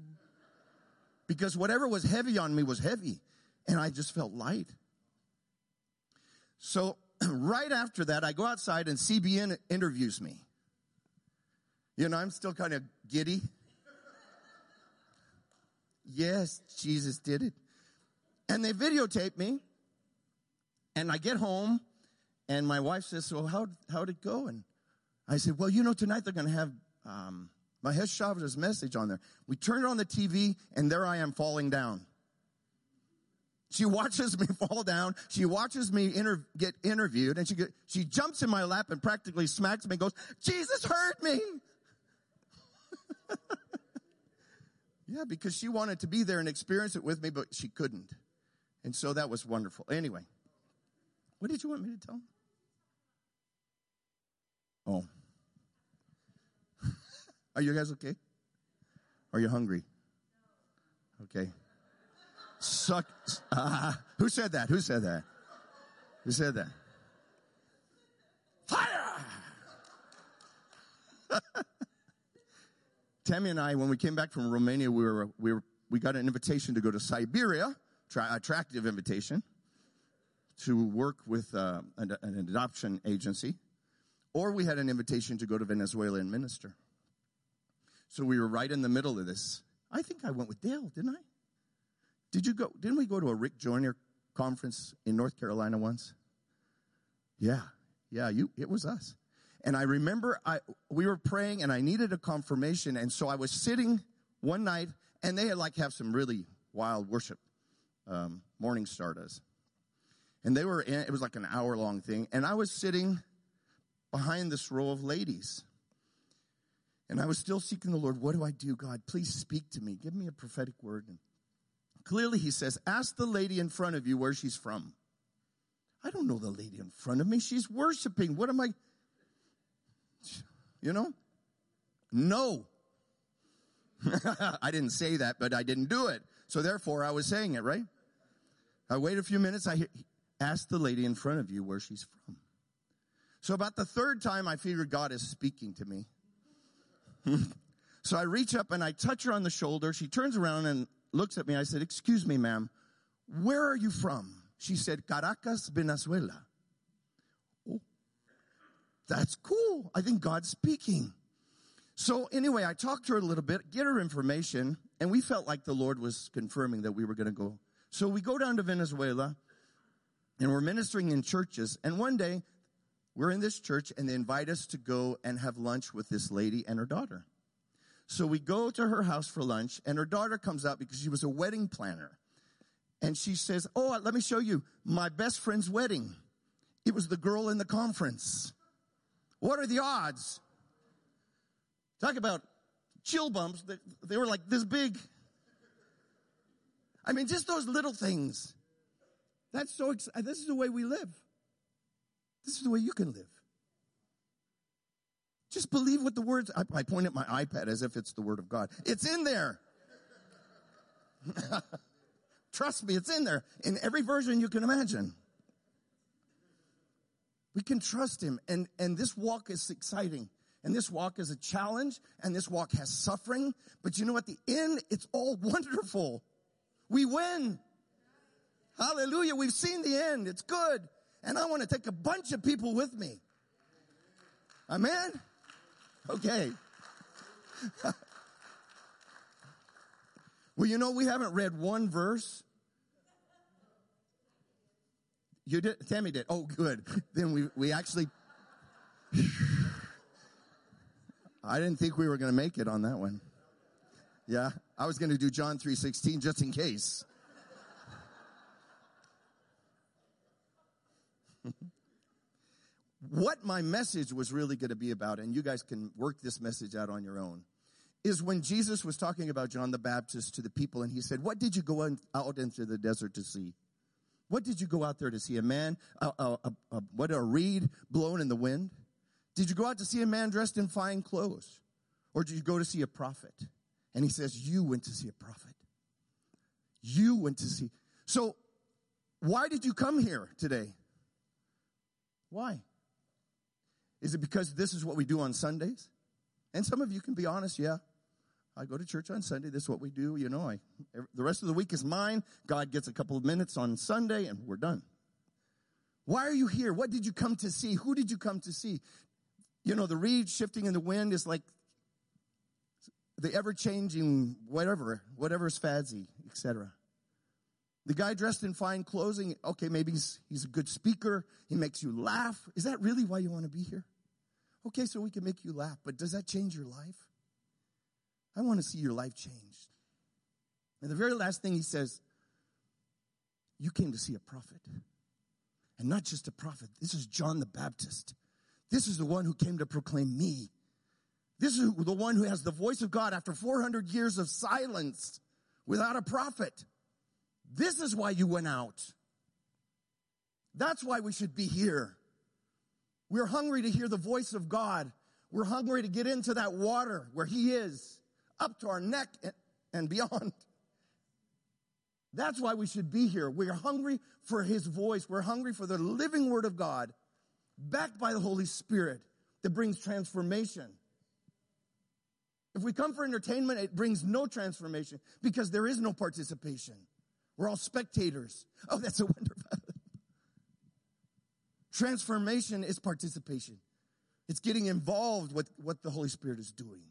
Because whatever was heavy on me was heavy. And I just felt light. So *clears throat* right after that, I go outside and CBN interviews me. You know, I'm still kind of giddy. Yes, Jesus did it. And they videotape me. And I get home and my wife says, well, how, how'd it go? And I said, well, you know, tonight they're going to have, um, Mahesh Chavda's message on there. We turn it on the TV and there I am falling down. She watches *laughs* me fall down. She watches me inter- get interviewed and she, get, she jumps in my lap and practically smacks me and goes, Jesus heard me. *laughs* yeah, because she wanted to be there and experience it with me, but she couldn't. And so that was wonderful. Anyway, what did you want me to tell? Oh. Are you guys okay? Are you hungry? Okay. Suck. Uh, who said that? Who said that? Who said that? Fire! *laughs* Tammy and I, when we came back from Romania, we were, we were, we got an invitation to go to Siberia, tra- attractive invitation, to work with uh, an, an adoption agency, or we had an invitation to go to Venezuela and minister. So we were right in the middle of this. I think I went with Dale, didn't I? Did you go? Didn't we go to a Rick Joyner conference in North Carolina once? Yeah, yeah, you. It was us. And I remember I we were praying, and I needed a confirmation, and so I was sitting one night, and they had like have some really wild worship. Um, Morning Star does, and they were. In, it was like an hour long thing, and I was sitting behind this row of ladies. And I was still seeking the Lord. What do I do, God? Please speak to me. Give me a prophetic word. And clearly he says, ask the lady in front of you where she's from. I don't know the lady in front of me. She's worshiping. What am I? You know? No. *laughs* I didn't say that, but I didn't do it. So therefore, I was saying it, right? I wait a few minutes. I asked the lady in front of you where she's from. So about the third time, I figured God is speaking to me. *laughs* so I reach up and I touch her on the shoulder. She turns around and looks at me. I said, excuse me, ma'am, where are you from? She said, Caracas, Venezuela. Oh, that's cool. I think God's speaking. So anyway, I talked to her a little bit, get her information, and we felt like the Lord was confirming that we were going to go. So we go down to Venezuela and we're ministering in churches. And one day we're in this church and they invite us to go and have lunch with this lady and her daughter. So we go to her house for lunch and her daughter comes out because she was a wedding planner. And she says, Oh, let me show you my best friend's wedding. It was the girl in the conference. What are the odds? Talk about chill bumps. They were like this big. I mean, just those little things. That's so, this is the way we live. This is the way you can live. Just believe what the words, I, I point at my iPad as if it's the word of God. It's in there. *laughs* Trust me, it's in there in every version you can imagine. We can trust him and, and this walk is exciting. And this walk is a challenge and this walk has suffering. But you know, at the end, it's all wonderful. We win. Hallelujah. We've seen the end. It's good. And I want to take a bunch of people with me. Amen? Okay. *laughs* well, you know, we haven't read one verse. You did, Tammy did. Oh, good. *laughs* Then we, we actually, *sighs* I didn't think we were going to make it on that one. Yeah. I was going to do John 3.16 just in case. Mm-hmm. what my message was really going to be about, and you guys can work this message out on your own, is when Jesus was talking about John the Baptist to the people, and he said, What did you go out into the desert to see? What did you go out there to see? A man, a, a, a, what, a reed blown in the wind? Did you go out to see a man dressed in fine clothes? Or did you go to see a prophet? And he says, You went to see a prophet. You went to see. So, why did you come here today? Why? Is it because this is what we do on Sundays? And some of you can be honest, yeah. I go to church on Sunday. This is what we do. You know, I, the rest of the week is mine. God gets a couple of minutes on Sunday and we're done. Why are you here? What did you come to see? Who did you come to see? You know, the reed shifting in the wind is like the ever changing whatever, whatever's fadsy, etc. The guy dressed in fine clothing, okay, maybe he's, he's a good speaker. He makes you laugh. Is that really why you want to be here? Okay, so we can make you laugh, but does that change your life? I want to see your life changed. And the very last thing he says, you came to see a prophet. And not just a prophet. This is John the Baptist. This is the one who came to proclaim me. This is the one who has the voice of God after 400 years of silence without a prophet. This is why you went out. That's why we should be here. We're hungry to hear the voice of God. We're hungry to get into that water where He is, up to our neck and beyond. That's why we should be here. We're hungry for His voice. We're hungry for the living Word of God, backed by the Holy Spirit, that brings transformation. If we come for entertainment, it brings no transformation because there is no participation. We're all spectators. Oh, that's a wonderful. *laughs* Transformation is participation. It's getting involved with what the Holy Spirit is doing.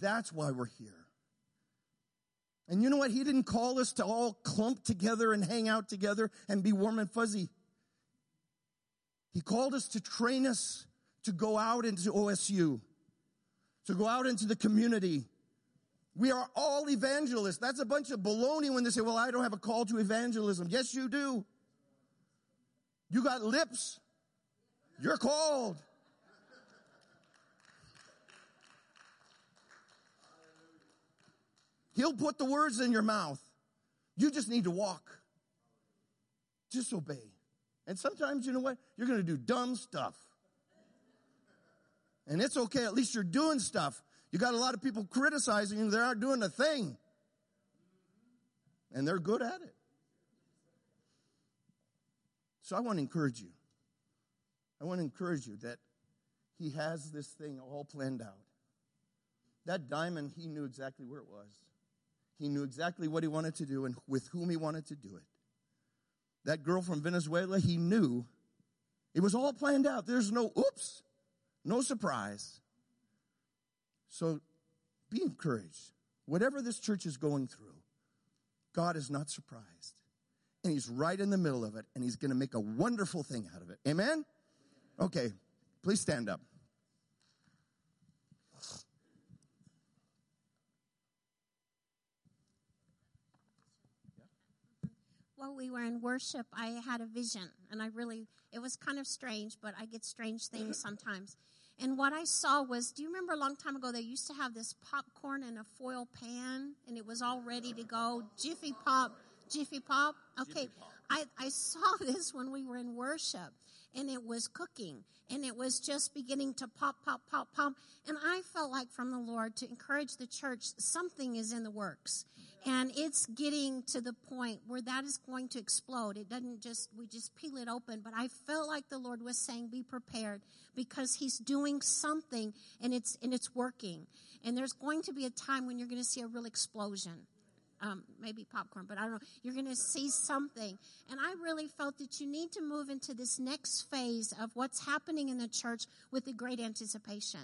That's why we're here. And you know what? He didn't call us to all clump together and hang out together and be warm and fuzzy. He called us to train us to go out into OSU, to go out into the community, we are all evangelists. That's a bunch of baloney when they say, well, I don't have a call to evangelism. Yes, you do. You got lips. You're called. He'll put the words in your mouth. You just need to walk. Just obey. And sometimes, you know what? You're going to do dumb stuff. And it's okay. At least you're doing stuff. You got a lot of people criticizing you. They aren't doing a thing. And they're good at it. So I want to encourage you. I want to encourage you that he has this thing all planned out. That diamond, he knew exactly where it was. He knew exactly what he wanted to do and with whom he wanted to do it. That girl from Venezuela, he knew it was all planned out. There's no oops, no surprise. So be encouraged. Whatever this church is going through, God is not surprised. And He's right in the middle of it, and He's going to make a wonderful thing out of it. Amen? Okay, please stand up. while we were in worship, I had a vision, and I really, it was kind of strange, but I get strange things sometimes. And what I saw was, do you remember a long time ago they used to have this popcorn in a foil pan, and it was all ready to go? Jiffy Pop, Jiffy Pop. Okay, Jiffy Pop. I, I saw *laughs* this when we were in worship, and it was cooking, and it was just beginning to pop, pop, pop, pop. And I felt like from the Lord to encourage the church, something is in the works and it's getting to the point where that is going to explode. It doesn't just, we just peel it open, but I felt like the Lord was saying, be prepared because he's doing something and it's, and it's working. And there's going to be a time when you're going to see a real explosion. Um, maybe popcorn, but I don't know. You're going to see something. And I really felt that you need to move into this next phase of what's happening in the church with the great anticipation.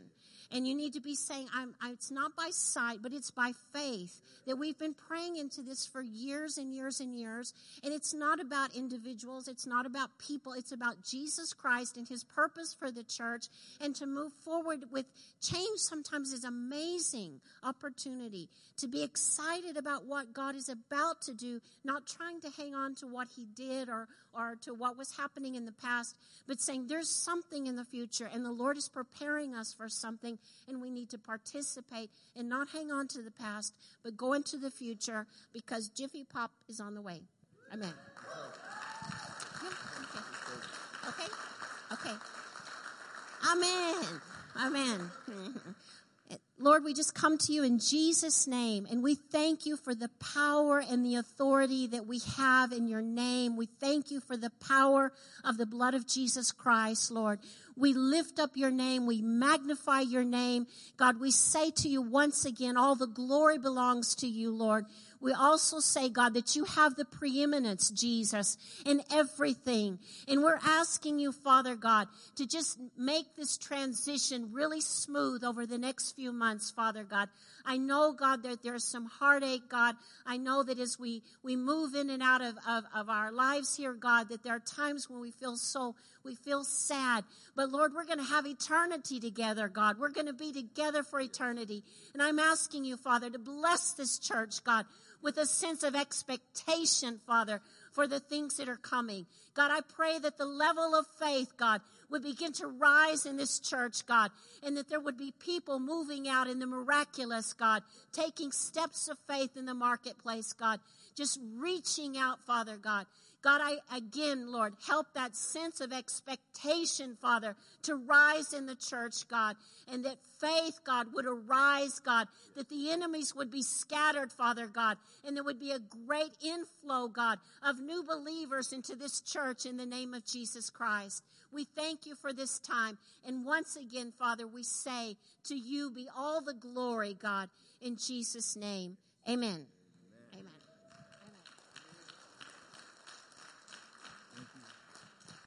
And you need to be saying, I'm, I, it's not by sight, but it's by faith that we've been praying into this for years and years and years. And it's not about individuals. It's not about people. It's about Jesus Christ and his purpose for the church and to move forward with change sometimes is amazing opportunity to be excited about what God is about to do, not trying to hang on to what he did or, or to what was happening in the past, but saying there's something in the future and the Lord is preparing us for something and we need to participate and not hang on to the past, but go into the future because Jiffy Pop is on the way. Amen. okay. Okay. Okay. Amen. Amen. *laughs* Lord, we just come to you in Jesus' name and we thank you for the power and the authority that we have in your name. We thank you for the power of the blood of Jesus Christ, Lord. We lift up your name. We magnify your name. God, we say to you once again, all the glory belongs to you, Lord. We also say, God, that you have the preeminence, Jesus, in everything. And we're asking you, Father God, to just make this transition really smooth over the next few months, Father God. I know, God, that there's some heartache, God. I know that as we, we move in and out of, of, of our lives here, God, that there are times when we feel so, we feel sad. But Lord, we're going to have eternity together, God. We're going to be together for eternity. And I'm asking you, Father, to bless this church, God with a sense of expectation, Father, for the things that are coming. God, I pray that the level of faith, God, would begin to rise in this church, God, and that there would be people moving out in the miraculous, God, taking steps of faith in the marketplace, God, just reaching out, Father God. God, I again, Lord, help that sense of expectation, Father, to rise in the church, God, and that faith, God, would arise, God, that the enemies would be scattered, Father God, and there would be a great inflow, God, of new believers into this church in the name of Jesus Christ. We thank you for this time. And once again, Father, we say to you be all the glory, God, in Jesus' name. Amen.